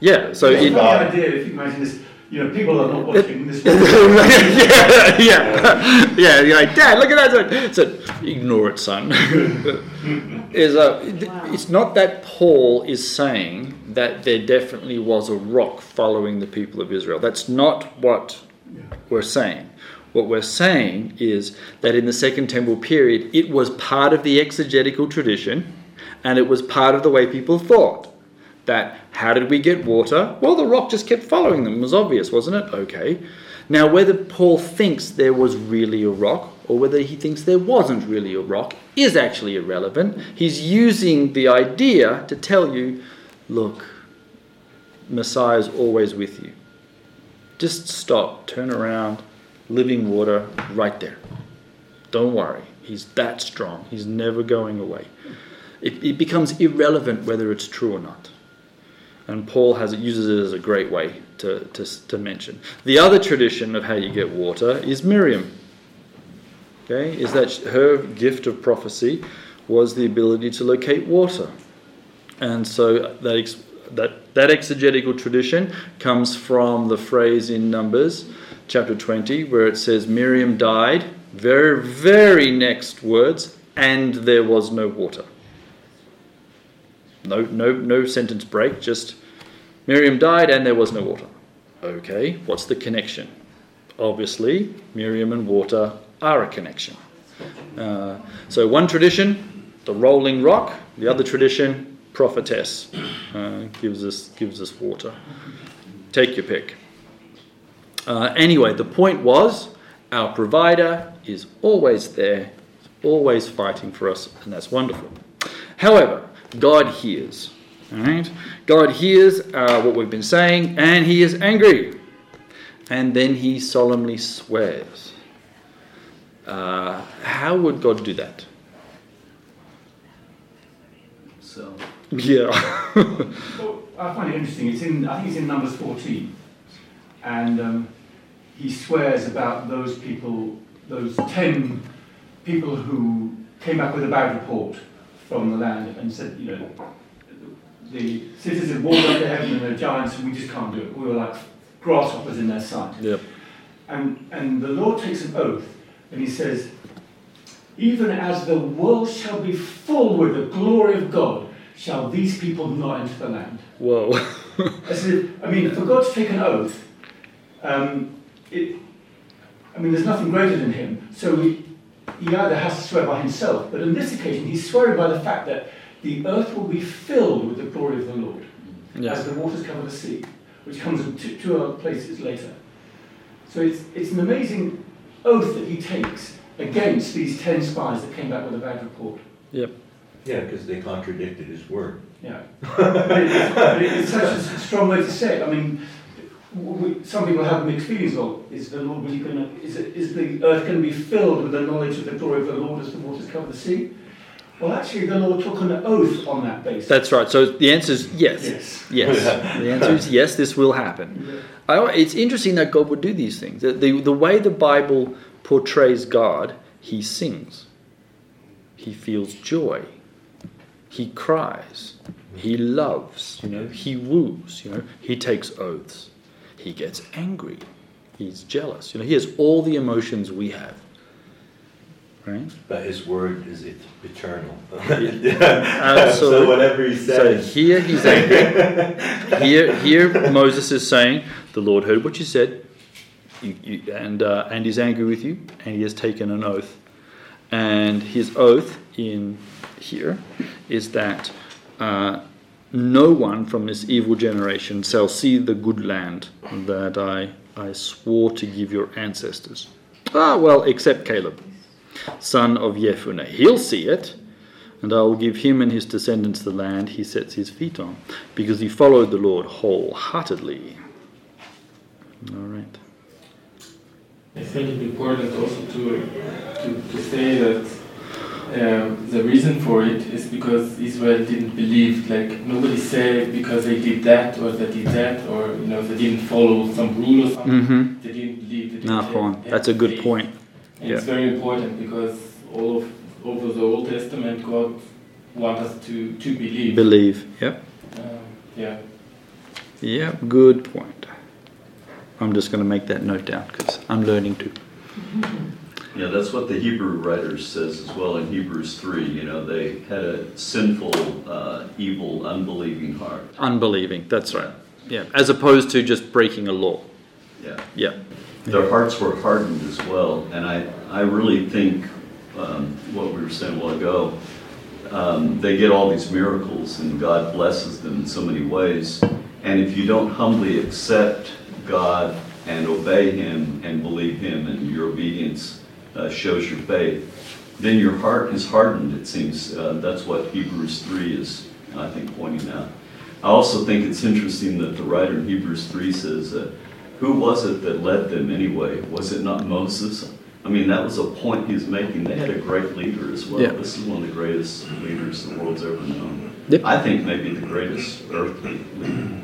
Yeah, so it's it, a funny idea if you imagine this. You know, people are not watching this. yeah, yeah, yeah. You're like, Dad, look at that. So, ignore it, son. is uh, it's not that Paul is saying that there definitely was a rock following the people of Israel. That's not what we're saying. What we're saying is that in the Second Temple period, it was part of the exegetical tradition, and it was part of the way people thought that how did we get water? Well, the rock just kept following them. It was obvious, wasn't it? Okay. Now, whether Paul thinks there was really a rock or whether he thinks there wasn't really a rock is actually irrelevant. He's using the idea to tell you look, Messiah is always with you. Just stop, turn around, living water right there. Don't worry. He's that strong. He's never going away. It, it becomes irrelevant whether it's true or not. And Paul has uses it as a great way to, to, to mention. The other tradition of how you get water is Miriam. Okay, is that her gift of prophecy was the ability to locate water, and so that ex, that that exegetical tradition comes from the phrase in Numbers, chapter twenty, where it says Miriam died. Very very next words, and there was no water. No, no, no sentence break. Just Miriam died and there was no water. Okay, what's the connection? Obviously, Miriam and water are a connection. Uh, so one tradition, the rolling rock. The other tradition, prophetess, uh, gives us gives us water. Take your pick. Uh, anyway, the point was, our provider is always there, always fighting for us, and that's wonderful. However, God hears. All right? God hears uh, what we've been saying, and He is angry. And then He solemnly swears. Uh, how would God do that? So, Yeah. Well, I find it interesting. It's in, I think it's in Numbers 14. And um, he swears about those people, those 10 people who came back with a bad report from the land and said, you know, the citizens walked up to heaven and they're giants and we just can't do it. We were like grasshoppers in their sight. Yep. And, and the Lord takes an oath and he says, Even as the world shall be full with the glory of God, shall these people not enter the land. Whoa. If, I mean, for God to take an oath, um, it, I mean, there's nothing greater than him. So he, he either has to swear by himself, but on this occasion, he's swearing by the fact that the earth will be filled with the glory of the Lord, mm. Yes. as the waters cover the sea, which comes in two, two other places later. So it's, it's an amazing oath that he takes against these ten spies that came back with a bad report. Yep. Yeah, because they contradicted his word. Yeah. but, it's, but it's such a strong way to say it. I mean, w- we, some people have mixed feelings. Well, is the Lord really going to, is, it, is the earth going to be filled with the knowledge of the glory of the Lord as the waters cover the sea? Well, actually, the Lord took an oath on that basis. That's right. So the answer is yes. Yes. Yes. the answer is yes, this will happen. I, it's interesting that God would do these things. The, the, the way the Bible portrays God, he sings, he feels joy, he cries, he loves, you know, he woos, you know, he takes oaths, he gets angry, he's jealous, you know, he has all the emotions we have. Okay. But his word is et- eternal. So, whatever he says. So here he's angry. here, here Moses is saying, "The Lord heard what you said, you, you, and uh, and is angry with you, and he has taken an oath. And his oath in here is that uh, no one from this evil generation shall see the good land that I I swore to give your ancestors. Ah, well, except Caleb, son of Yefuneh. He'll see it." and I will give him and his descendants the land he sets his feet on, because he followed the Lord wholeheartedly. All right. I think it's important also to, to, to say that um, the reason for it is because Israel didn't believe, like nobody said because they did that or they did that or you know they didn't follow some rule or something. Mhm. They didn't believe. They didn't Nah, have- That's a good faith. point. And Yeah. It's very important because all of over the Old Testament, God wants us to to believe. Believe. Yep. Um, yeah. Yeah, good point. I'm just going to make that note down because I'm learning too. Yeah, that's what the Hebrew writer says as well in Hebrews 3. You know, they had a sinful, uh, evil, unbelieving heart. Unbelieving. That's right. Yeah. As opposed to just breaking a law. Yeah. Yeah. Their hearts were hardened as well. And I, I really think um, what we were saying a while ago, um, they get all these miracles and God blesses them in so many ways. And if you don't humbly accept God and obey Him and believe Him and your obedience uh, shows your faith, then your heart is hardened, it seems. Uh, that's what Hebrews 3 is, I think, pointing out. I also think it's interesting that the writer in Hebrews 3 says, uh, Who was it that led them anyway? Was it not Moses? I mean, that was a point he's making. They had a great leader as well. Yeah. This is one of the greatest leaders the world's ever known. Yep. I think maybe the greatest earthly leader,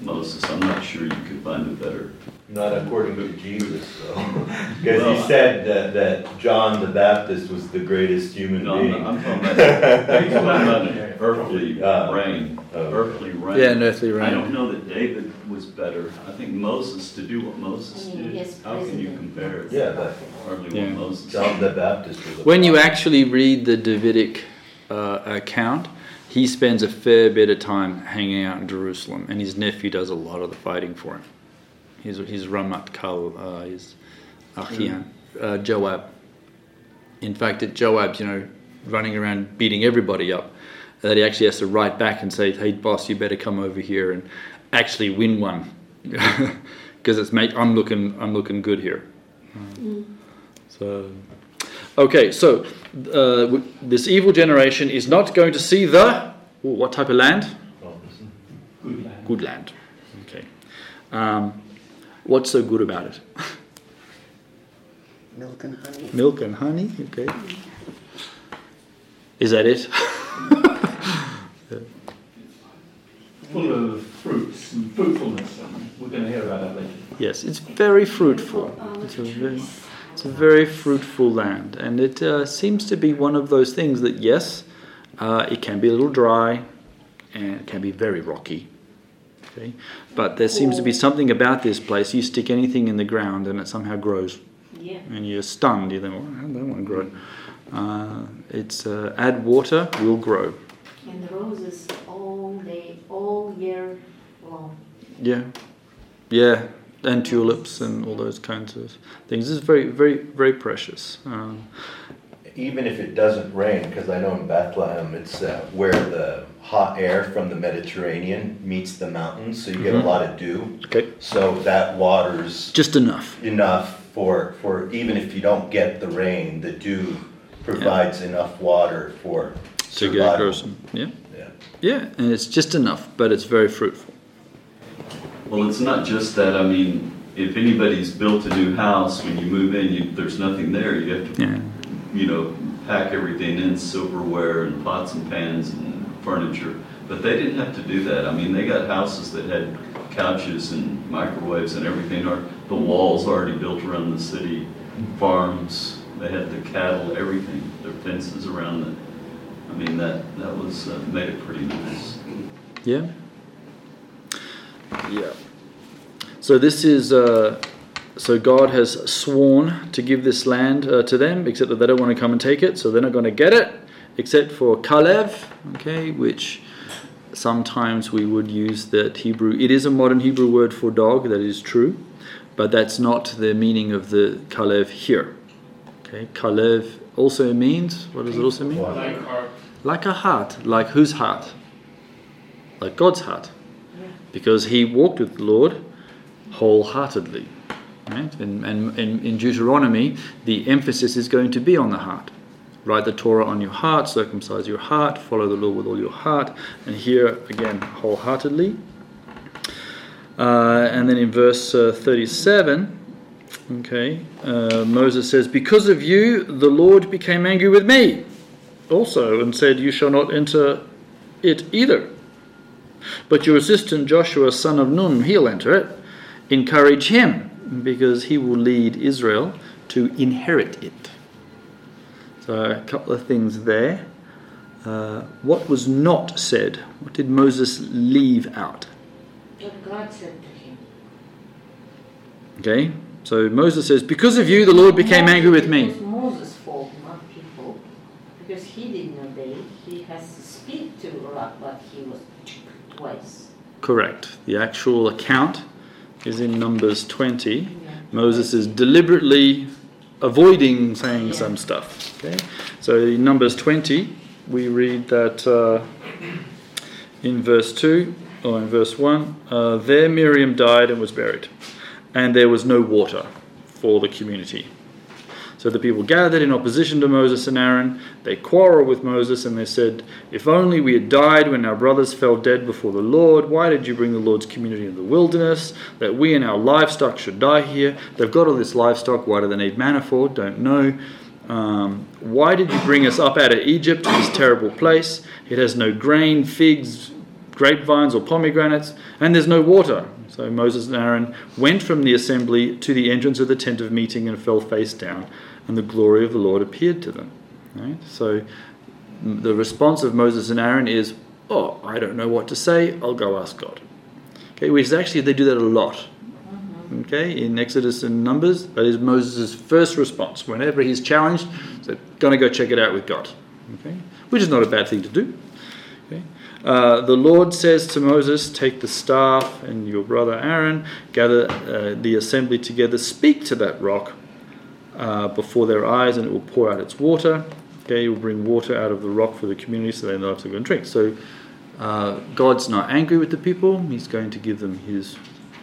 Moses. I'm not sure you could find a better. Not according to Jesus, though. Because Well, he said that, that John the Baptist was the greatest human No, I'm being. not- I'm talking about, talking about earthly Ah. reign, earthly reign. Yeah, an earthly reign. I don't know that David was better. I think Moses, to do what Moses did, yes, how can you compare it? Yeah, but Hardly Yeah. what Moses. John the Baptist was When you actually read the Davidic uh, account, he spends a fair bit of time hanging out in Jerusalem, and his nephew does a lot of the fighting for him. He's, he's Ramat Kal, uh, his Achian, uh, Joab. In fact, at Joab's, you know, running around beating everybody up, that he actually has to write back and say, "Hey, boss, you better come over here and actually win one, because it's mate, I'm looking, I'm looking good here." So, okay, so uh, w- this evil generation is not going to see the ooh, what type of land? Good land. Good land. Okay. Um, what's so good about it? Milk and honey. Milk and honey. Okay. Is that it? Full of fruits and fruitfulness. We're going to hear about that later. yes, it's very fruitful. It's a very, it's a very fruitful land, and it uh, seems to be one of those things that yes, uh, it can be a little dry, and it can be very rocky. Okay, but there seems to be something about this place. You stick anything in the ground, and it somehow grows. Yeah. and you're stunned. You think, well, how did that one grow? Uh, it's uh, add water, will grow. And the roses all day, all year long. Yeah, yeah, and tulips and all those kinds of things. It's very, very, very precious. Um, Even if it doesn't rain, because I know in Bethlehem it's uh, where the hot air from the Mediterranean meets the mountains, so you get Mhm. a lot of dew. Okay. So that water's just enough. enough for for even if you don't get the rain, the dew provides enough water for to get it grows. Yeah, Yeah. yeah, and it's just enough, but it's very fruitful. Well, it's not just that. I mean, if anybody's built a new house, when you move in, you, there's nothing there. You have to, Yeah. You know, pack everything in, silverware and pots and pans and furniture. But they didn't have to do that. I mean, they got houses that had couches and microwaves and everything. The walls already built around the city, farms. They had the cattle, everything. Their fences around it. I mean, that that was uh, made it pretty nice. Yeah. Yeah. So this is uh, so God has sworn to give this land uh, to them, except that they don't want to come and take it, so they're not going to get it, except for Kalev, okay, which sometimes we would use that Hebrew. It is a modern Hebrew word for dog, that is true, but that's not the meaning of the Kalev here. Okay, Kalev also means, what does it also mean? Like heart. Like a heart. Like whose heart? Like God's heart. Because he walked with the Lord wholeheartedly. Right? And, and, and in Deuteronomy, the emphasis is going to be on the heart. Write the Torah on your heart, circumcise your heart, follow the Lord with all your heart. And here, again, wholeheartedly. Uh, and then in verse uh, 37, okay, uh, Moses says, Because of you, the Lord became angry with me also and said, You shall not enter it either. But your assistant Joshua, son of Nun, he'll enter it. Encourage him, because he will lead Israel to inherit it. So, a couple of things there. Uh, what was not said? What did Moses leave out? What God said to him. Okay, so Moses says, Because of you, the Lord became angry with It me. was Moses' fault, not people, because he didn't obey. He has to speak to rock, but he was twice. Correct. The actual account is in Numbers 20. Moses is deliberately avoiding saying some stuff. Okay, so in Numbers 20, we read that uh, in verse 2 or in verse 1 uh, there Miriam died and was buried, and there was no water for the community. So the people gathered in opposition to Moses and Aaron. They quarreled with Moses and they said, If only we had died when our brothers fell dead before the Lord, why did you bring the Lord's community into the wilderness? That we and our livestock should die here. They've got all this livestock. Why do they need manna for? Don't know. Um, why did you bring us up out of Egypt to this terrible place? It has no grain, figs, grapevines, or pomegranates, and there's no water. So Moses and Aaron went from the assembly to the entrance of the tent of meeting and fell face down, and the glory of the Lord appeared to them. Right? So the response of Moses and Aaron is, "Oh, I don't know what to say. I'll go ask God." Okay, which is actually they do that a lot. Okay, in Exodus and Numbers, that is Moses' first response whenever he's challenged. So, gonna go check it out with God. Okay, which is not a bad thing to do. Okay. Uh, the Lord says to Moses, Take the staff and your brother Aaron, gather uh, the assembly together, speak to that rock uh, before their eyes, and it will pour out its water. Okay, it will bring water out of the rock for the community so they know to go and drink. So uh, God's not angry with the people, He's going to give them His.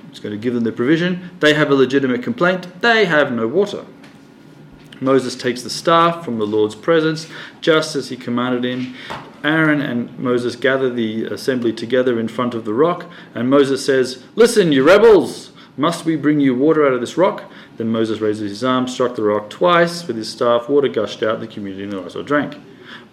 He's going to give them the provision. They have a legitimate complaint. They have no water. Moses takes the staff from the Lord's presence, just as he commanded him. Aaron and Moses gather the assembly together in front of the rock, and Moses says, Listen, you rebels! Must we bring you water out of this rock? Then Moses raised his arm, struck the rock twice with his staff, water gushed out, and the community and the livestock drank.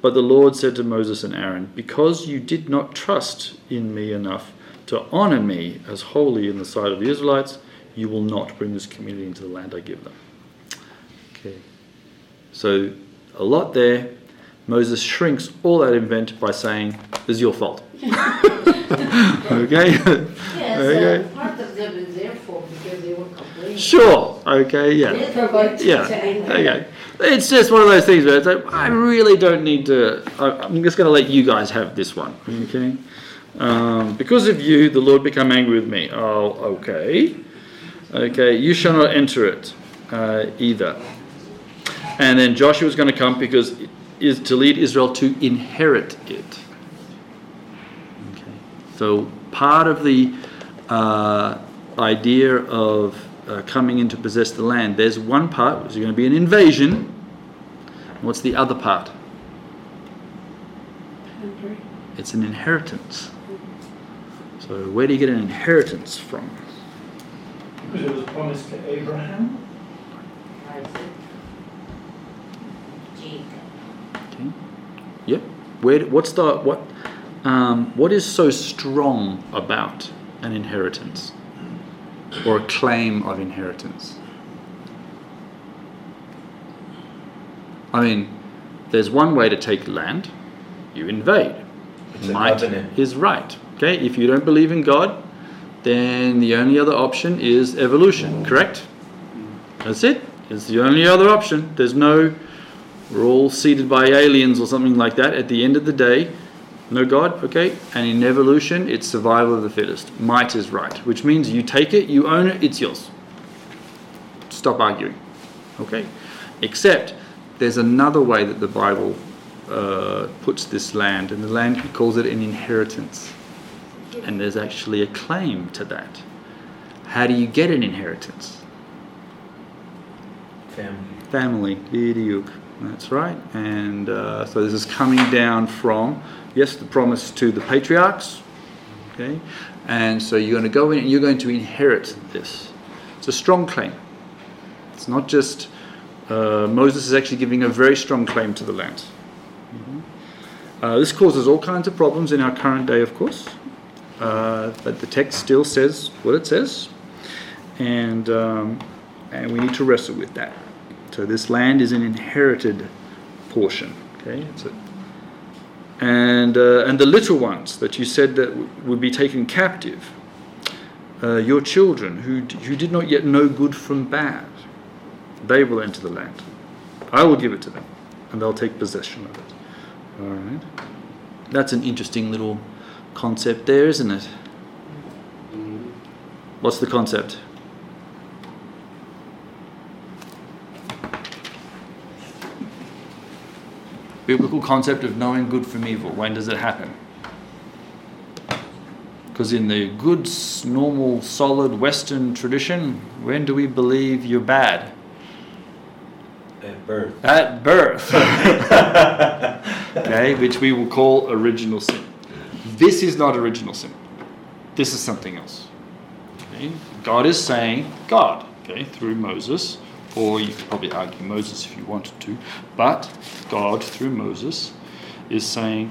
But the Lord said to Moses and Aaron, Because you did not trust in me enough to honor me as holy in the sight of the Israelites, you will not bring this community into the land I give them. Okay. So, a lot there. Moses shrinks all that event by saying, This is your fault. okay? Yes, okay? Part of them is their fault because they were complaining. Sure. Okay, yeah. They provoked Yeah. to anger. Okay. It's just one of those things where it's like, I really don't need to. I- I'm just going to let you guys have this one. Okay? Um, because of you, the Lord become angry with me. Oh, okay. Okay, you shall not enter it uh, either. And then Joshua is going to come because it is to lead Israel to inherit it. Okay. So part of the uh, idea of uh, coming in to possess the land, there's one part which is going to be an invasion. What's the other part? It's an inheritance. So where do you get an inheritance from? Because it was promised to Abraham. Okay. Yep. Where? What's the what? Um, what is so strong about an inheritance or a claim of inheritance? I mean, there's one way to take land. You invade. It's Might is right. Okay. If you don't believe in God, then the only other option is evolution. Correct. That's it. It's the only other option. There's no, we're all seated by aliens or something like that. At the end of the day, no God, okay? And in evolution, it's survival of the fittest. Might is right, which means you take it, you own it, it's yours. Stop arguing, okay? Except there's another way that the Bible uh, puts this land, and the land calls it an inheritance. And there's actually a claim to that. How do you get an inheritance? Family. Family. That's right. And uh, so this is coming down from, yes, the promise to the patriarchs. Okay. And so you're going to go in and you're going to inherit this. It's a strong claim. It's not just, uh, Moses is actually giving a very strong claim to the land. Uh, this causes all kinds of problems in our current day, of course. Uh, but the text still says what it says. And, um, and we need to wrestle with that. So this land is an inherited portion. Okay, it's a, and uh, and the little ones that you said that w- would be taken captive, uh, your children who d- who did not yet know good from bad, they will enter the land. I will give it to them, and they'll take possession of it. All right, that's an interesting little concept there, isn't it? What's the concept? Biblical concept of knowing good from evil. When does it happen? Because in the good, normal, solid Western tradition, when do we believe you're bad? At birth. At birth. okay, which we will call original sin. This is not original sin. This is something else. Okay? God is saying, God, okay, through Moses, or you could probably argue Moses if you wanted to, but God through Moses is saying,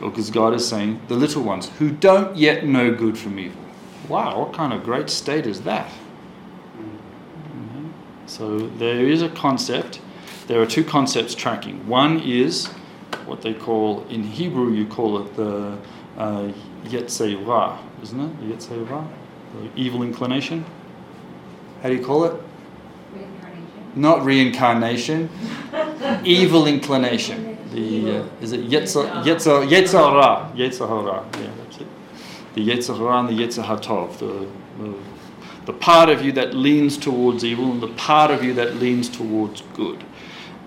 or because God is saying, the little ones who don't yet know good from evil. Wow, what kind of great state is that? Mhm. So there is a concept. There are two concepts tracking. One is what they call, in Hebrew, you call it the uh, Yetzei Ra, isn't it? Ra? The evil inclination? How do you call it? Not reincarnation, evil inclination. The uh, is it Yetzer Yetzer Ra? Yeah, that's it. The Yetzer Hara and the Yetzer Hatov, The, the the part of you that leans towards evil and the part of you that leans towards good.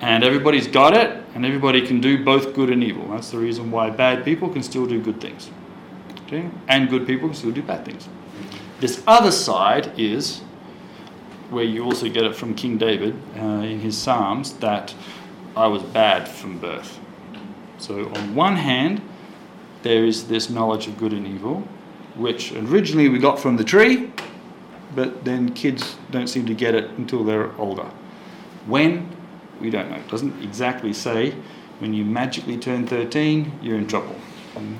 And everybody's got it, and everybody can do both good and evil. That's the reason why bad people can still do good things. Okay? And good people can still do bad things. This other side is where you also get it from King David uh, in his Psalms that I was bad from birth. So, on one hand, there is this knowledge of good and evil, which originally we got from the tree, but then kids don't seem to get it until they're older. When? We don't know. It doesn't exactly say when you magically turn 13, you're in trouble.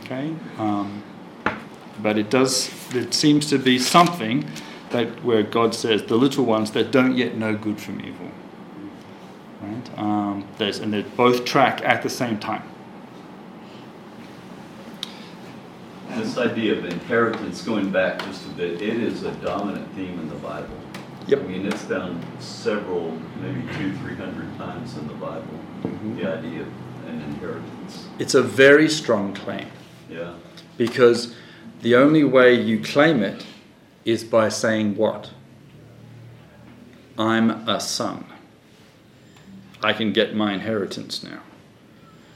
Okay? Um, but it does, it seems to be something that where God says, the little ones that don't yet know good from evil. Right? Um, there's, and they both track at the same time. This idea of inheritance, going back just a bit, it is a dominant theme in the Bible. Yep. I mean, it's found several, maybe two, three hundred times in the Bible, the idea of an inheritance. It's a very strong claim. Yeah. Because the only way you claim it is by saying what? I'm a son. I can get my inheritance now.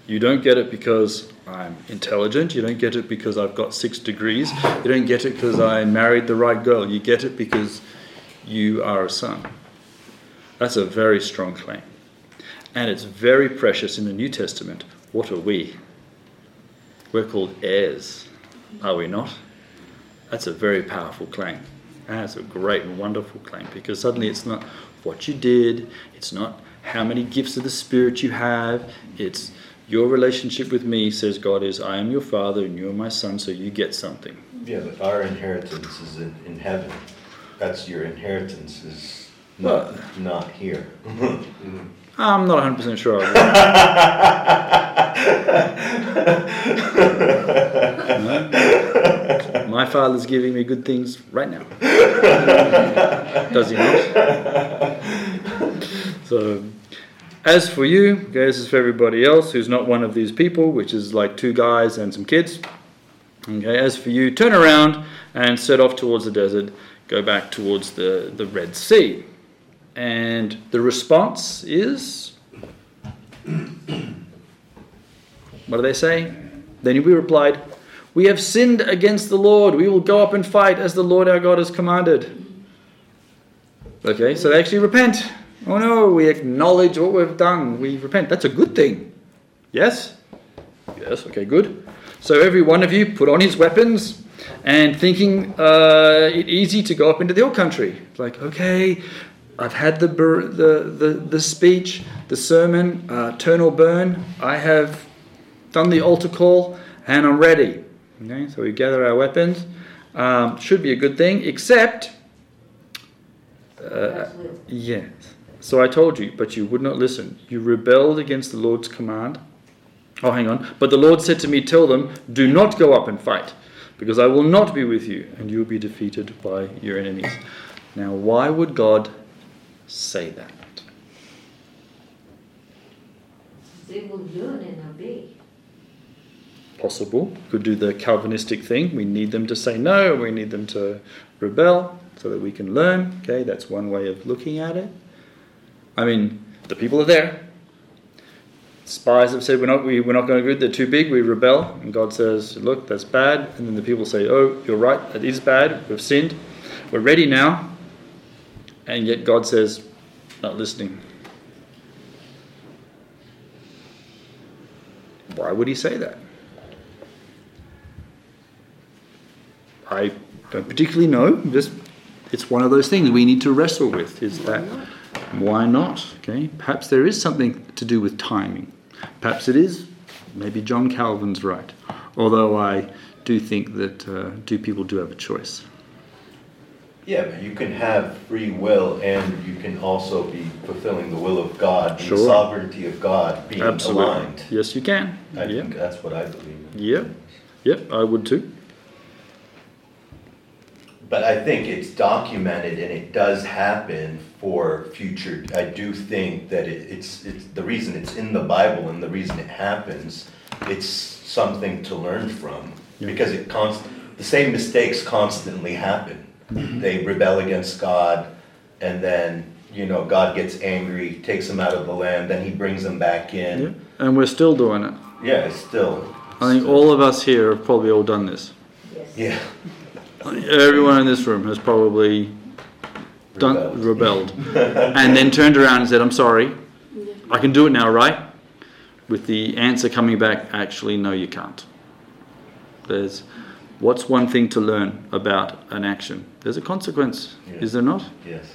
You don't get it because I'm intelligent. You don't get it because I've got six degrees. You don't get it because I married the right girl. You get it because you are a son. That's a very strong claim. And it's very precious in the New Testament. What are we? We're called heirs, are we not? That's a very powerful claim. That's a great and wonderful claim because suddenly it's not what you did, it's not how many gifts of the Spirit you have, it's your relationship with me, says God, is I am your father and you're my son, so you get something. Yeah, but our inheritance is in, in heaven. That's your inheritance is not, not here. Mm-hmm. I'm not 100% sure. No? My father's giving me good things right now. Does he not? So, as for you, okay, this is for everybody else who's not one of these people, which is like two guys and some kids. Okay, as for you, turn around and set off towards the desert, go back towards the, the Red Sea. And the response is what do they say? Then we replied, We have sinned against the Lord. We will go up and fight as the Lord our God has commanded. Okay, so they actually repent. Oh no, we acknowledge what we've done. We repent. That's a good thing. Yes? Yes, okay, good. So every one of you put on his weapons and thinking uh, it easy to go up into the hill country. It's like, okay, I've had the, the, the, the speech, the sermon, uh, turn or burn. I have done the altar call and I'm ready. Okay, so we gather our weapons. Um, should be a good thing, except. Uh, yes. So I told you, but you would not listen. You rebelled against the Lord's command. Oh, hang on. But the Lord said to me, Tell them, do not go up and fight, because I will not be with you, and you will be defeated by your enemies. Now, why would God say that? They will learn and obey. Possible. Could do the Calvinistic thing. We need them to say no, we need them to rebel so that we can learn. Okay, that's one way of looking at it. I mean, the people are there. Spies have said we're not we, we're not going to do it. They're too big. We rebel, and God says, "Look, that's bad." And then the people say, "Oh, you're right. That is bad. We've sinned. We're ready now." And yet God says, "Not listening." Why would He say that? I don't particularly know. Just it's one of those things we need to wrestle with. Is that why not? Okay, perhaps there is something to do with timing. Perhaps it is. Maybe John Calvin's right. Although I do think that uh, do people do have a choice. Yeah, but you can have free will and you can also be fulfilling the will of God, the Sure. sovereignty of God being Absolutely. aligned. Yes, you can. I yeah. think that's what I believe. Yep. Yep. I would too. But I think it's documented and it does happen for future. I do think that it, it's, it's the reason it's in the Bible and the reason it happens. It's something to learn from because it const, the same mistakes constantly happen. They rebel against God, and then you know God gets angry, takes them out of the land, then He brings them back in. Yeah. And we're still doing it. Yeah, it's still. I think all of us here have probably all done this. Yeah. Everyone in this room has probably done rebelled, and then turned around and said, "I'm sorry, I can do it now, right?" With the answer coming back, "Actually, no, you can't." There's what's one thing to learn about an action? There's a consequence, is there not? Yes.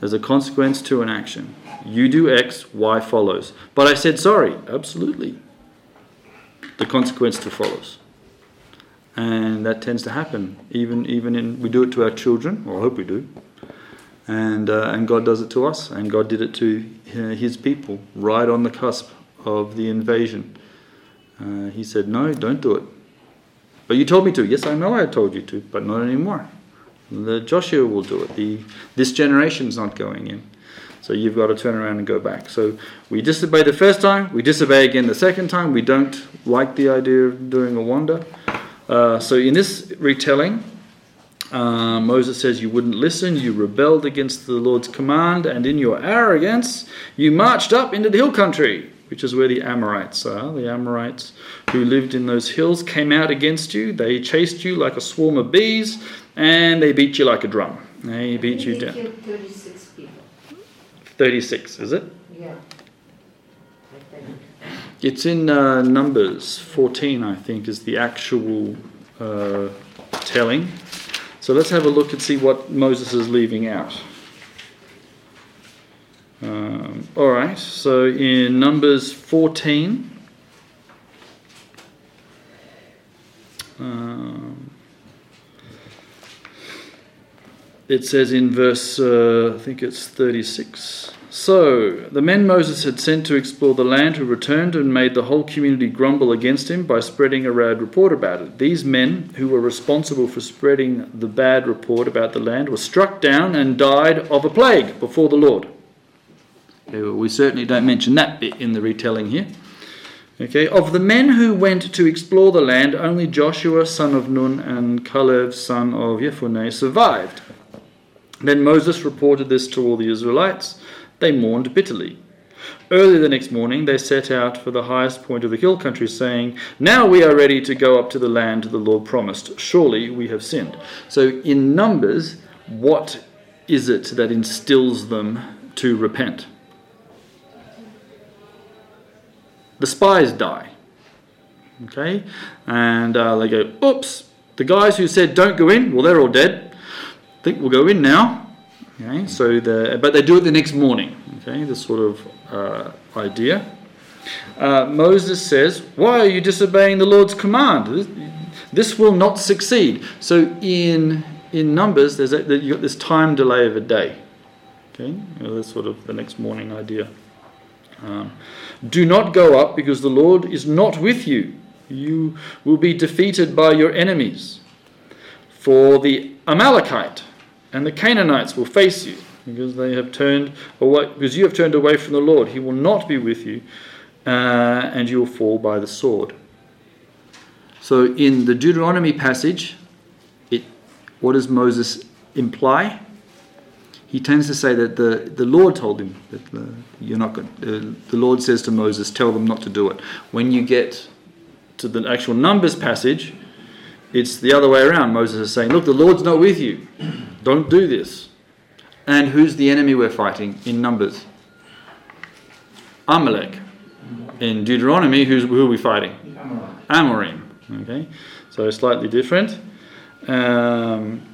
There's a consequence to an action. You do X, Y follows. But I said sorry. Absolutely. The consequence to follows. And that tends to happen. Even even in we do it to our children, or I hope we do. And uh, and God does it to us, and God did it to uh, His people right on the cusp of the invasion. Uh, he said, "No, don't do it." But you told me to. Yes, I know I told you to, but not anymore. The Joshua will do it. The this generation's not going in. So you've got to turn around and go back. So we disobey the first time, we disobey again the second time. We don't like the idea of doing a wonder. Uh, so in this retelling, uh, Moses says, You wouldn't listen, you rebelled against the Lord's command, and in your arrogance, you marched up into the hill country, which is where the Amorites are. The Amorites who lived in those hills came out against you. They chased you like a swarm of bees, and they beat you like a drum. They beat you down. thirty-six people. 36, is it? Yeah. It's in uh, Numbers 14, I think, is the actual uh, telling. So let's have a look and see what Moses is leaving out. Um, all right, so in Numbers 14, um, it says in verse, uh, I think it's 36. So the men Moses had sent to explore the land who returned and made the whole community grumble against him by spreading a bad report about it. These men, who were responsible for spreading the bad report about the land, were struck down and died of a plague before the Lord. Okay, well, we certainly don't mention that bit in the retelling here. Okay, of the men who went to explore the land, only Joshua, son of Nun, and Caleb, son of Jephunneh, survived. Then Moses reported this to all the Israelites. They mourned bitterly. Early the next morning, they set out for the highest point of the hill country, saying, Now we are ready to go up to the land the Lord promised. Surely we have sinned. So, in Numbers, what is it that instills them to repent? The spies die. Okay? And uh, they go, Oops, the guys who said don't go in, well, they're all dead. I think we'll go in now. Okay, so the, but they do it the next morning. Okay, this sort of uh, idea. Uh, Moses says, Why are you disobeying the Lord's command? This, will not succeed. So in in Numbers, there's a, you've got this time delay of a day. Okay, you know, that's sort of the next morning idea. Um, do not go up because the Lord is not with you. You will be defeated by your enemies. For the Amalekite and the Canaanites will face you because they have turned away because you have turned away from the Lord. He will not be with you, uh, and you will fall by the sword. So in the Deuteronomy passage, it what does Moses imply? He tends to say that the, the Lord told him that the, you're not good. Uh, the Lord says to Moses, "Tell them not to do it." When you get to the actual Numbers passage, it's the other way around. Moses is saying, "Look, the Lord's not with you. Don't do this." And who's the enemy we're fighting in Numbers? Amalek. In Deuteronomy, who's, who are we fighting? Amorim. Okay, so slightly different. Um,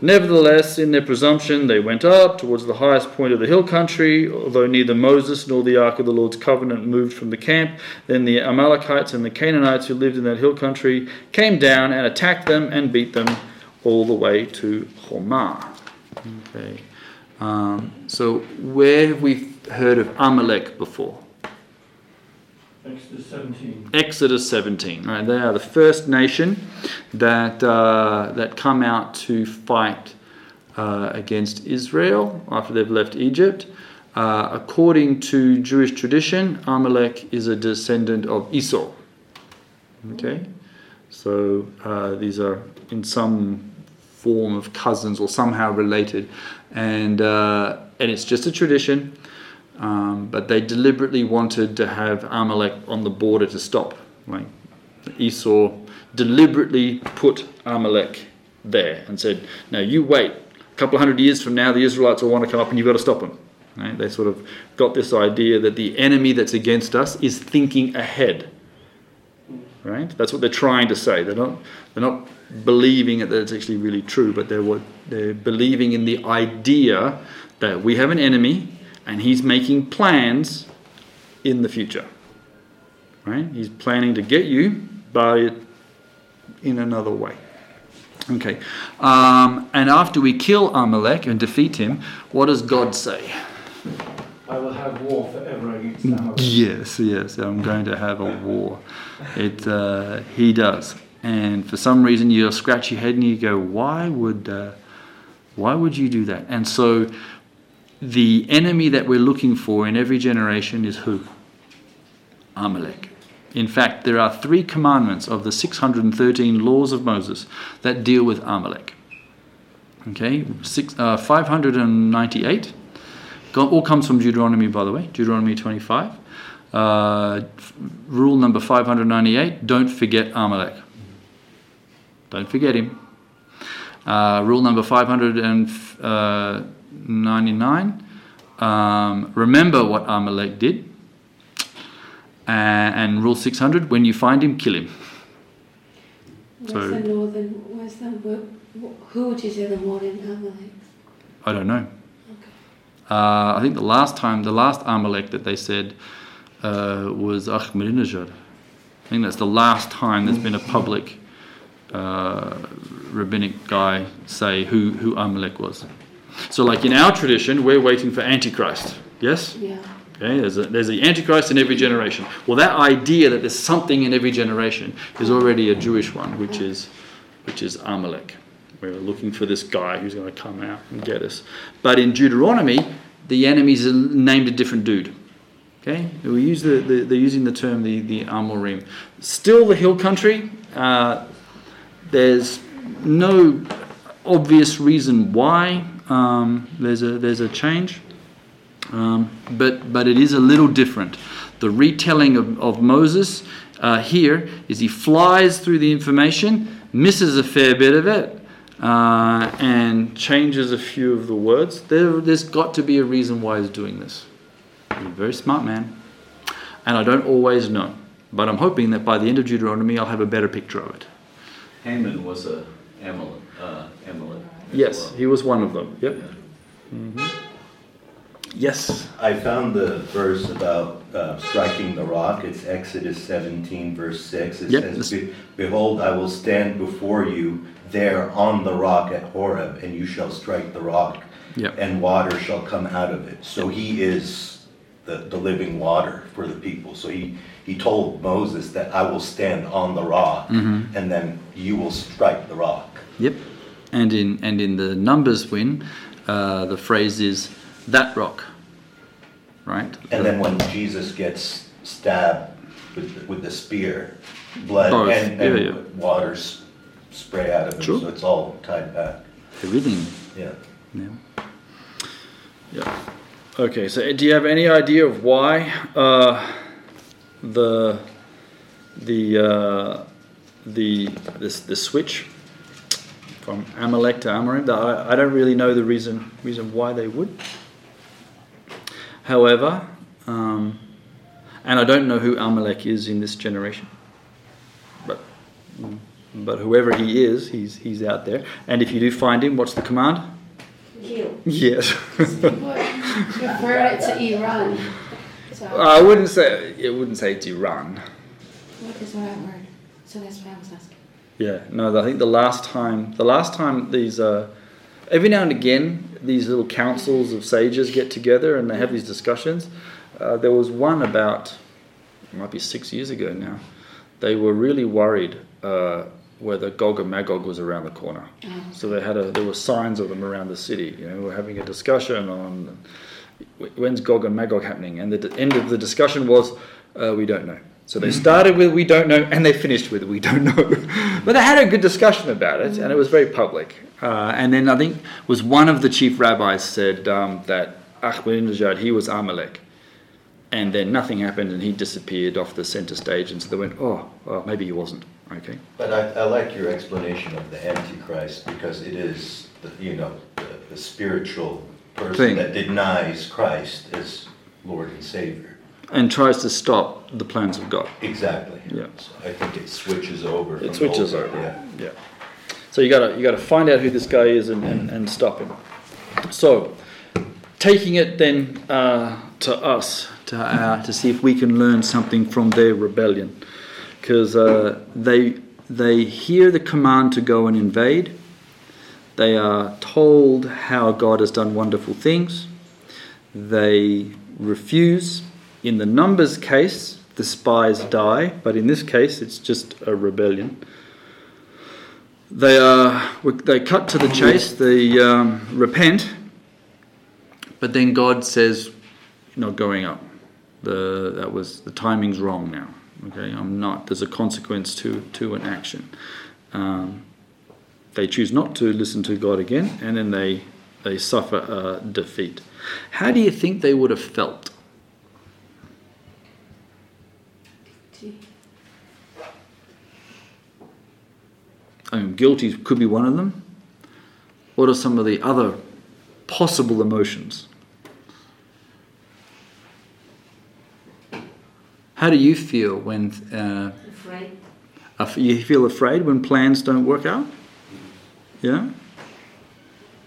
Nevertheless, in their presumption, they went up towards the highest point of the hill country, although neither Moses nor the ark of the Lord's covenant moved from the camp. Then the Amalekites and the Canaanites who lived in that hill country came down and attacked them and beat them all the way to Hormah. Okay. Um, so, where have we heard of Amalek before? Exodus 17. Exodus 17. Right, they are the first nation that uh, that come out to fight uh, against Israel after they've left Egypt. Uh, according to Jewish tradition, Amalek is a descendant of Esau. Okay, so uh, these are in some form of cousins or somehow related, and uh, and it's just a tradition. Um, but they deliberately wanted to have Amalek on the border to stop. Like Esau deliberately put Amalek there and said, "Now you wait. A couple of hundred years from now, the Israelites will want to come up, and you've got to stop them." Right? They sort of got this idea that the enemy that's against us is thinking ahead. Right? That's what they're trying to say. They're not. They're not believing that it's actually really true, but they're what they're believing in the idea that we have an enemy and he's making plans in the future. Right? He's planning to get you, but in another way. Okay. Um, and after we kill Amalek and defeat him, what does God say? I will have war forever against Amalek. Yes, yes, I'm going to have a war. It, uh, he does. And for some reason, you'll scratch your head and you go, why would, uh, why would you do that? And so the enemy that we're looking for in every generation is who? Amalek. In fact, there are three commandments of the 613 laws of Moses that deal with Amalek. Okay, Six, uh, 598. All comes from Deuteronomy, by the way, Deuteronomy 25. Uh, rule number 598 don't forget Amalek. Don't forget him. Uh, rule number 599 um, remember what Amalek did. Uh, and rule 600 when you find him, kill him. What's so, the northern, what's the, who would you say the modern Amalek? I don't know. Uh, I think the last time, the last Amalek that they said uh, was Ahmadinejad. I think that's the last time there's been a public uh, rabbinic guy say who, who Amalek was. So, like in our tradition, we're waiting for Antichrist. Yes? Yeah. Okay, there's, a, there's the Antichrist in every generation. Well, that idea that there's something in every generation is already a Jewish one, which is, which is Amalek. We're looking for this guy who's going to come out and get us. But in Deuteronomy, the enemies are named a different dude. Okay, we use the, the they're using the term the the Amorim. Still the hill country. Uh, there's no obvious reason why um, there's a there's a change, um, but but it is a little different. The retelling of, of Moses uh, here is he flies through the information, misses a fair bit of it, uh, and changes a few of the words. There, there's got to be a reason why he's doing this. He's a very smart man, and I don't always know, but I'm hoping that by the end of Deuteronomy I'll have a better picture of it. Haman was a Amalek. Uh, Yes, well. he was one of them. Yep. Mhm. Yes. I found the verse about uh, striking the rock. It's Exodus 17, verse 6. It Yep, says, "Be- Behold, I will stand before you there on the rock at Horeb, and you shall strike the rock, Yep. and water shall come out of it. So he is the, the living water for the people. So he, he told Moses that I will stand on the rock, Mhm. and then you will strike the rock. Yep. And in and in the numbers win, uh, the phrase is that rock. Right. And then when Jesus gets stabbed with, with the spear, blood Both, and, yeah, and yeah. water spray out of him, Sure. so it's all tied back. Everything. Yeah. Yeah. Yeah. Okay. So, do you have any idea of why uh, the the uh, the this the switch from Amalek to Amorim? I, I don't really know the reason reason why they would. However, um, and I don't know who Amalek is in this generation, but but whoever he is, he's he's out there. And if you do find him, what's the command? Kill. Yes. Refer it to Iran. So I wouldn't say it wouldn't say it's Iran. what is what I heard? So that's what I was asking. Yeah, no. I think the last time, the last time these, uh, every now and again, these little councils of sages get together and they have these discussions. Uh, there was one about, it might be six years ago now. They were really worried uh, whether Gog and Magog was around the corner. Oh. So they had a, there were signs of them around the city. You know, we were having a discussion on when's Gog and Magog happening, and the d- end of the discussion was uh, we don't know. So they started with we don't know, and they finished with we don't know. but they had a good discussion about it, and it was very public. Uh, and then I think was one of the chief rabbis said um, that Ahmadinejad he was Amalek, and then nothing happened, and he disappeared off the center stage, and so they went, oh, well, maybe he wasn't. Okay. But I, I like your explanation of the Antichrist because it is, the, you know, the, the spiritual person Thing. that denies Christ as Lord and Savior. And tries to stop the plans of God. Exactly. Yeah. So I think it switches over. It switches over. Yeah. Yeah. So you gotta you gotta find out who this guy is and, and, and stop him. So taking it then uh, to us to uh, to see if we can learn something from their rebellion, because uh, they they hear the command to go and invade. They are told how God has done wonderful things. They refuse. In the numbers case, the spies die, but in this case, it's just a rebellion. They are they cut to the chase. They um, repent, but then God says, "You're not going up. The that was the timing's wrong now. Okay, I'm not. There's a consequence to to an action." Um, they choose not to listen to God again, and then they they suffer a defeat. How do you think they would have felt? Guilty could be one of them. What are some of the other possible emotions? How do you feel when uh, Afraid. af- you feel afraid when plans don't work out? Yeah.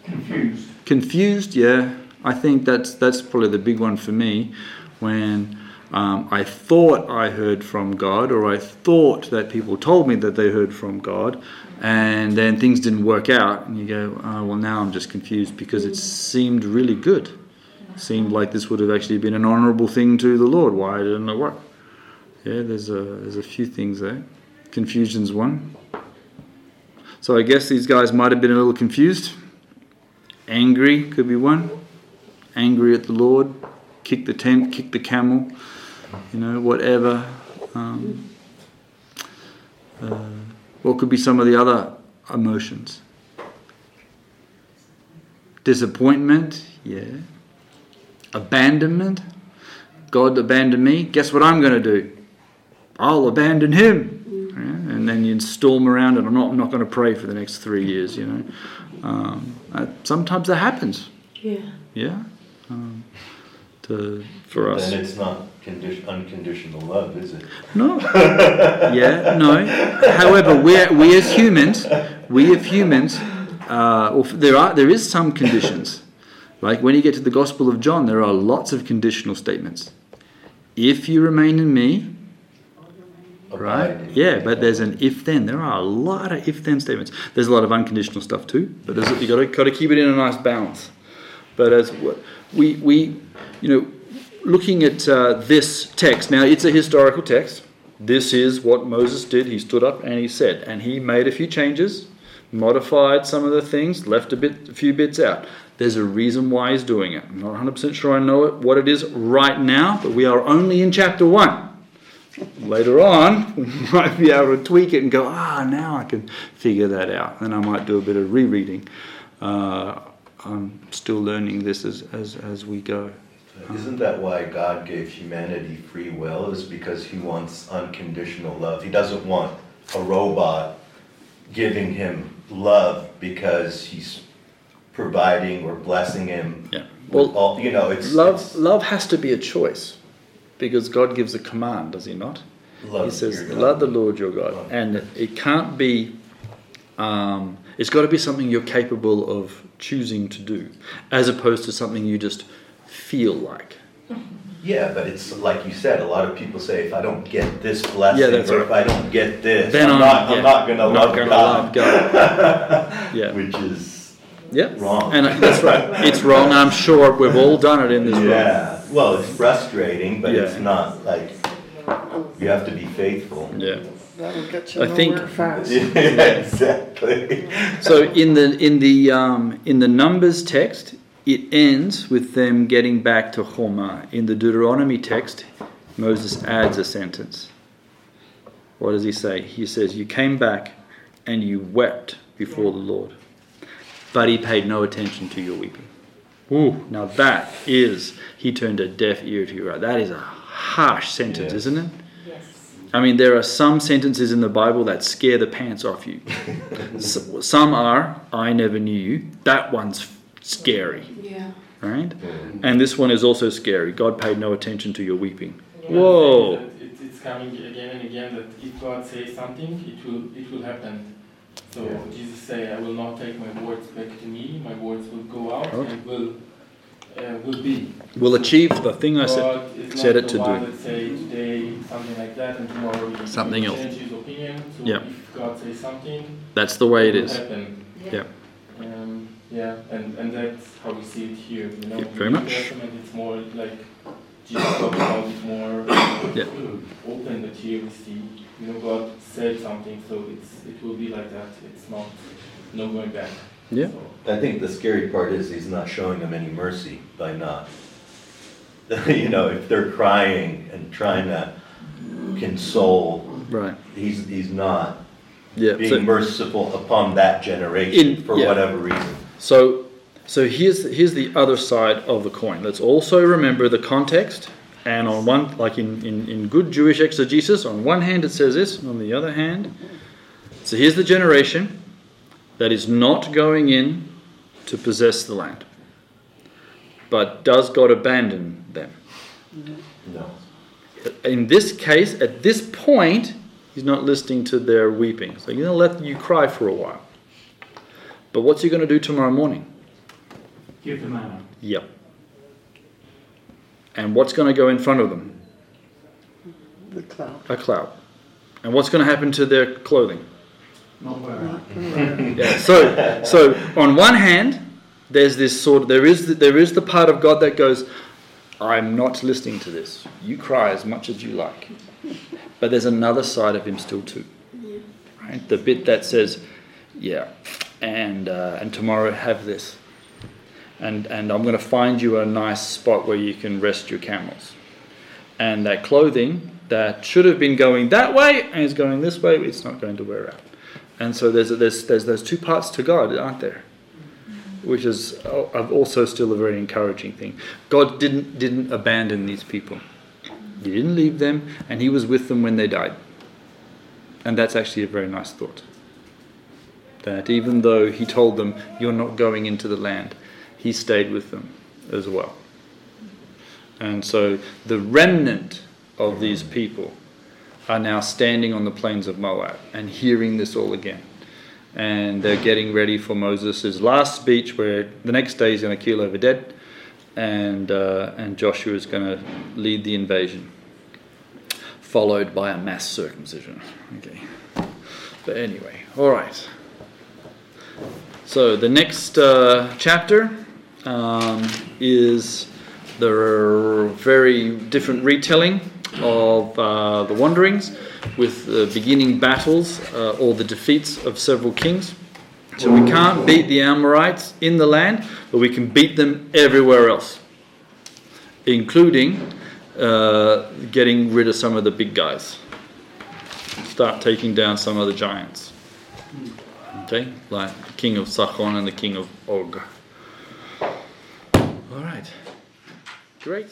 Confused. Confused, yeah. I think that's that's probably the big one for me. When um, I thought I heard from God, or I thought that people told me that they heard from God, and then things didn't work out, and you go, oh, well, now I'm just confused because it seemed really good. It Seemed like this would have actually been an honourable thing to the Lord. Why didn't it work? Yeah, there's a there's a few things there. Confusion's one. So I guess these guys might have been a little confused. Angry could be one. angry at the Lord, kick the tent, kick the camel, you know, whatever. Um, uh, what could be some of the other emotions? Disappointment, yeah. Abandonment. God abandoned me. Guess what I'm going to do? I'll abandon him. Yeah, and then you storm around, and I'm not, I'm not going to pray for the next three years, you know. Um, uh, sometimes that happens. Yeah. Yeah. Um, to, for us. Then it's not condi- unconditional love, is it? No. yeah, no. However, we we as humans, we as humans, uh, well, there are there is some conditions. Like when you get to the Gospel of John, there are lots of conditional statements. If you remain in me, right? Yeah, but there's an if then. There are a lot of if then statements. There's a lot of unconditional stuff too, but there's, you got to got to keep it in a nice balance. But as we we you know looking at uh, this text now, it's a historical text. This is what Moses did. He stood up and he said, and he made a few changes, modified some of the things, left a bit, a few bits out. There's a reason why he's doing it. I'm not 100% sure I know it, what it is right now, but we are only in chapter 1. Later on, we might be able to tweak it and go, ah, now I can figure that out. Then I might do a bit of rereading. Uh, I'm still learning this as, as, as we go. Isn't that why God gave humanity free will? Is because He wants unconditional love. He doesn't want a robot giving him love because He's providing or blessing him. Yeah. Well, all, you know, it's love. it's- love has to be a choice, because God gives a command, does He not? Love he says, "Love the Lord your God," and it can't be. Um, it's got to be something you're capable of choosing to do, as opposed to something you just feel like. Yeah, but it's like you said. A lot of people say, if I don't get this blessing, Yeah, or right. if I don't get this, Then I'm, I'm- not. yeah, I'm not gonna not love gonna God. love God. yeah, which is yeah, wrong. and that's right. It's wrong. I'm sure we've all done it in this room. Yeah. Well, it's frustrating, but it's not like you have to be faithful. Yeah. That'll get you I think- nowhere fast. Yeah, exactly. So in the in the um, in the Numbers text, it ends with them getting back to Hormah. In the Deuteronomy text, Moses adds a sentence. What does he say? He says, "You came back, and you wept before the Lord, but he paid no attention to your weeping." Ooh, now that is he turned a deaf ear to your. Right. That is a harsh sentence, Yes. isn't it? I mean, there are some sentences in the Bible that scare the pants off you. Some are, I never knew you. That one's scary, Yeah. right? Mm. And this one is also scary. God paid no attention to your weeping. Yeah, Whoa. It, it's coming again and again that if God says something, it will it will happen. So Jesus say, "I will not take my words back to me. My words will go out Okay. and will will be." We'll achieve the thing I God said, is said not it to do. Today something like that, and tomorrow Something else. his opinion. So Yeah. if God says something, That's the way it will. Happen. Yeah. Um, yeah, and, and that's how we see it here. You know, Yeah, in very the New much. It's more like Jesus talks about it more Yeah. open, but here we see, you know, God said something, so it's it will be like that. It's not no going back. Yeah. I think the scary part is he's not showing them any mercy by not. you know, if they're crying and trying to console, Right. he's he's not Yeah. being so- merciful upon that generation In- for yeah. whatever reason. So, so here's here's the other side of the coin. Let's also remember the context. And on one, like in, in, in good Jewish exegesis, on one hand it says this, and on the other hand, so here's the generation that is not going in to possess the land. But does God abandon them? No. In this case, at this point, he's not listening to their weeping. So he's going to let you cry for a while. But what's he going to do tomorrow morning? Give the manna. Yep. And what's going to go in front of them? The cloud. A cloud. And what's going to happen to their clothing? Not wearing. Yeah. So, so on one hand, there's this sort of there is the, there is the part of God that goes, I'm not listening to this. You cry as much as you like. But there's another side of him still too. Right? The bit that says, yeah, and uh, and tomorrow have this. and, and I'm going to find you a nice spot where you can rest your camels. And that clothing that should have been going that way and is going this way, it's not going to wear out. And so there's, there's, there's those two parts to God, aren't there? Which is also still a very encouraging thing. God didn't, didn't abandon these people, He didn't leave them, and He was with them when they died. And that's actually a very nice thought. That even though He told them, You're not going into the land, He stayed with them as well. And so the remnant of these people are now standing on the plains of Moab and hearing this all again. And they're getting ready for Moses' last speech, where the next day he's going to kill over dead, and, uh, and Joshua is going to lead the invasion, followed by a mass circumcision. Okay. But anyway, all right. So the next uh, chapter um, is the very different retelling of uh, the wanderings with the beginning battles uh, or the defeats of several kings. So we can't beat the Amorites in the land, but we can beat them everywhere else, including uh, getting rid of some of the big guys. Start taking down some of the giants. Okay, like the king of Sihon and the king of Og. All right, great.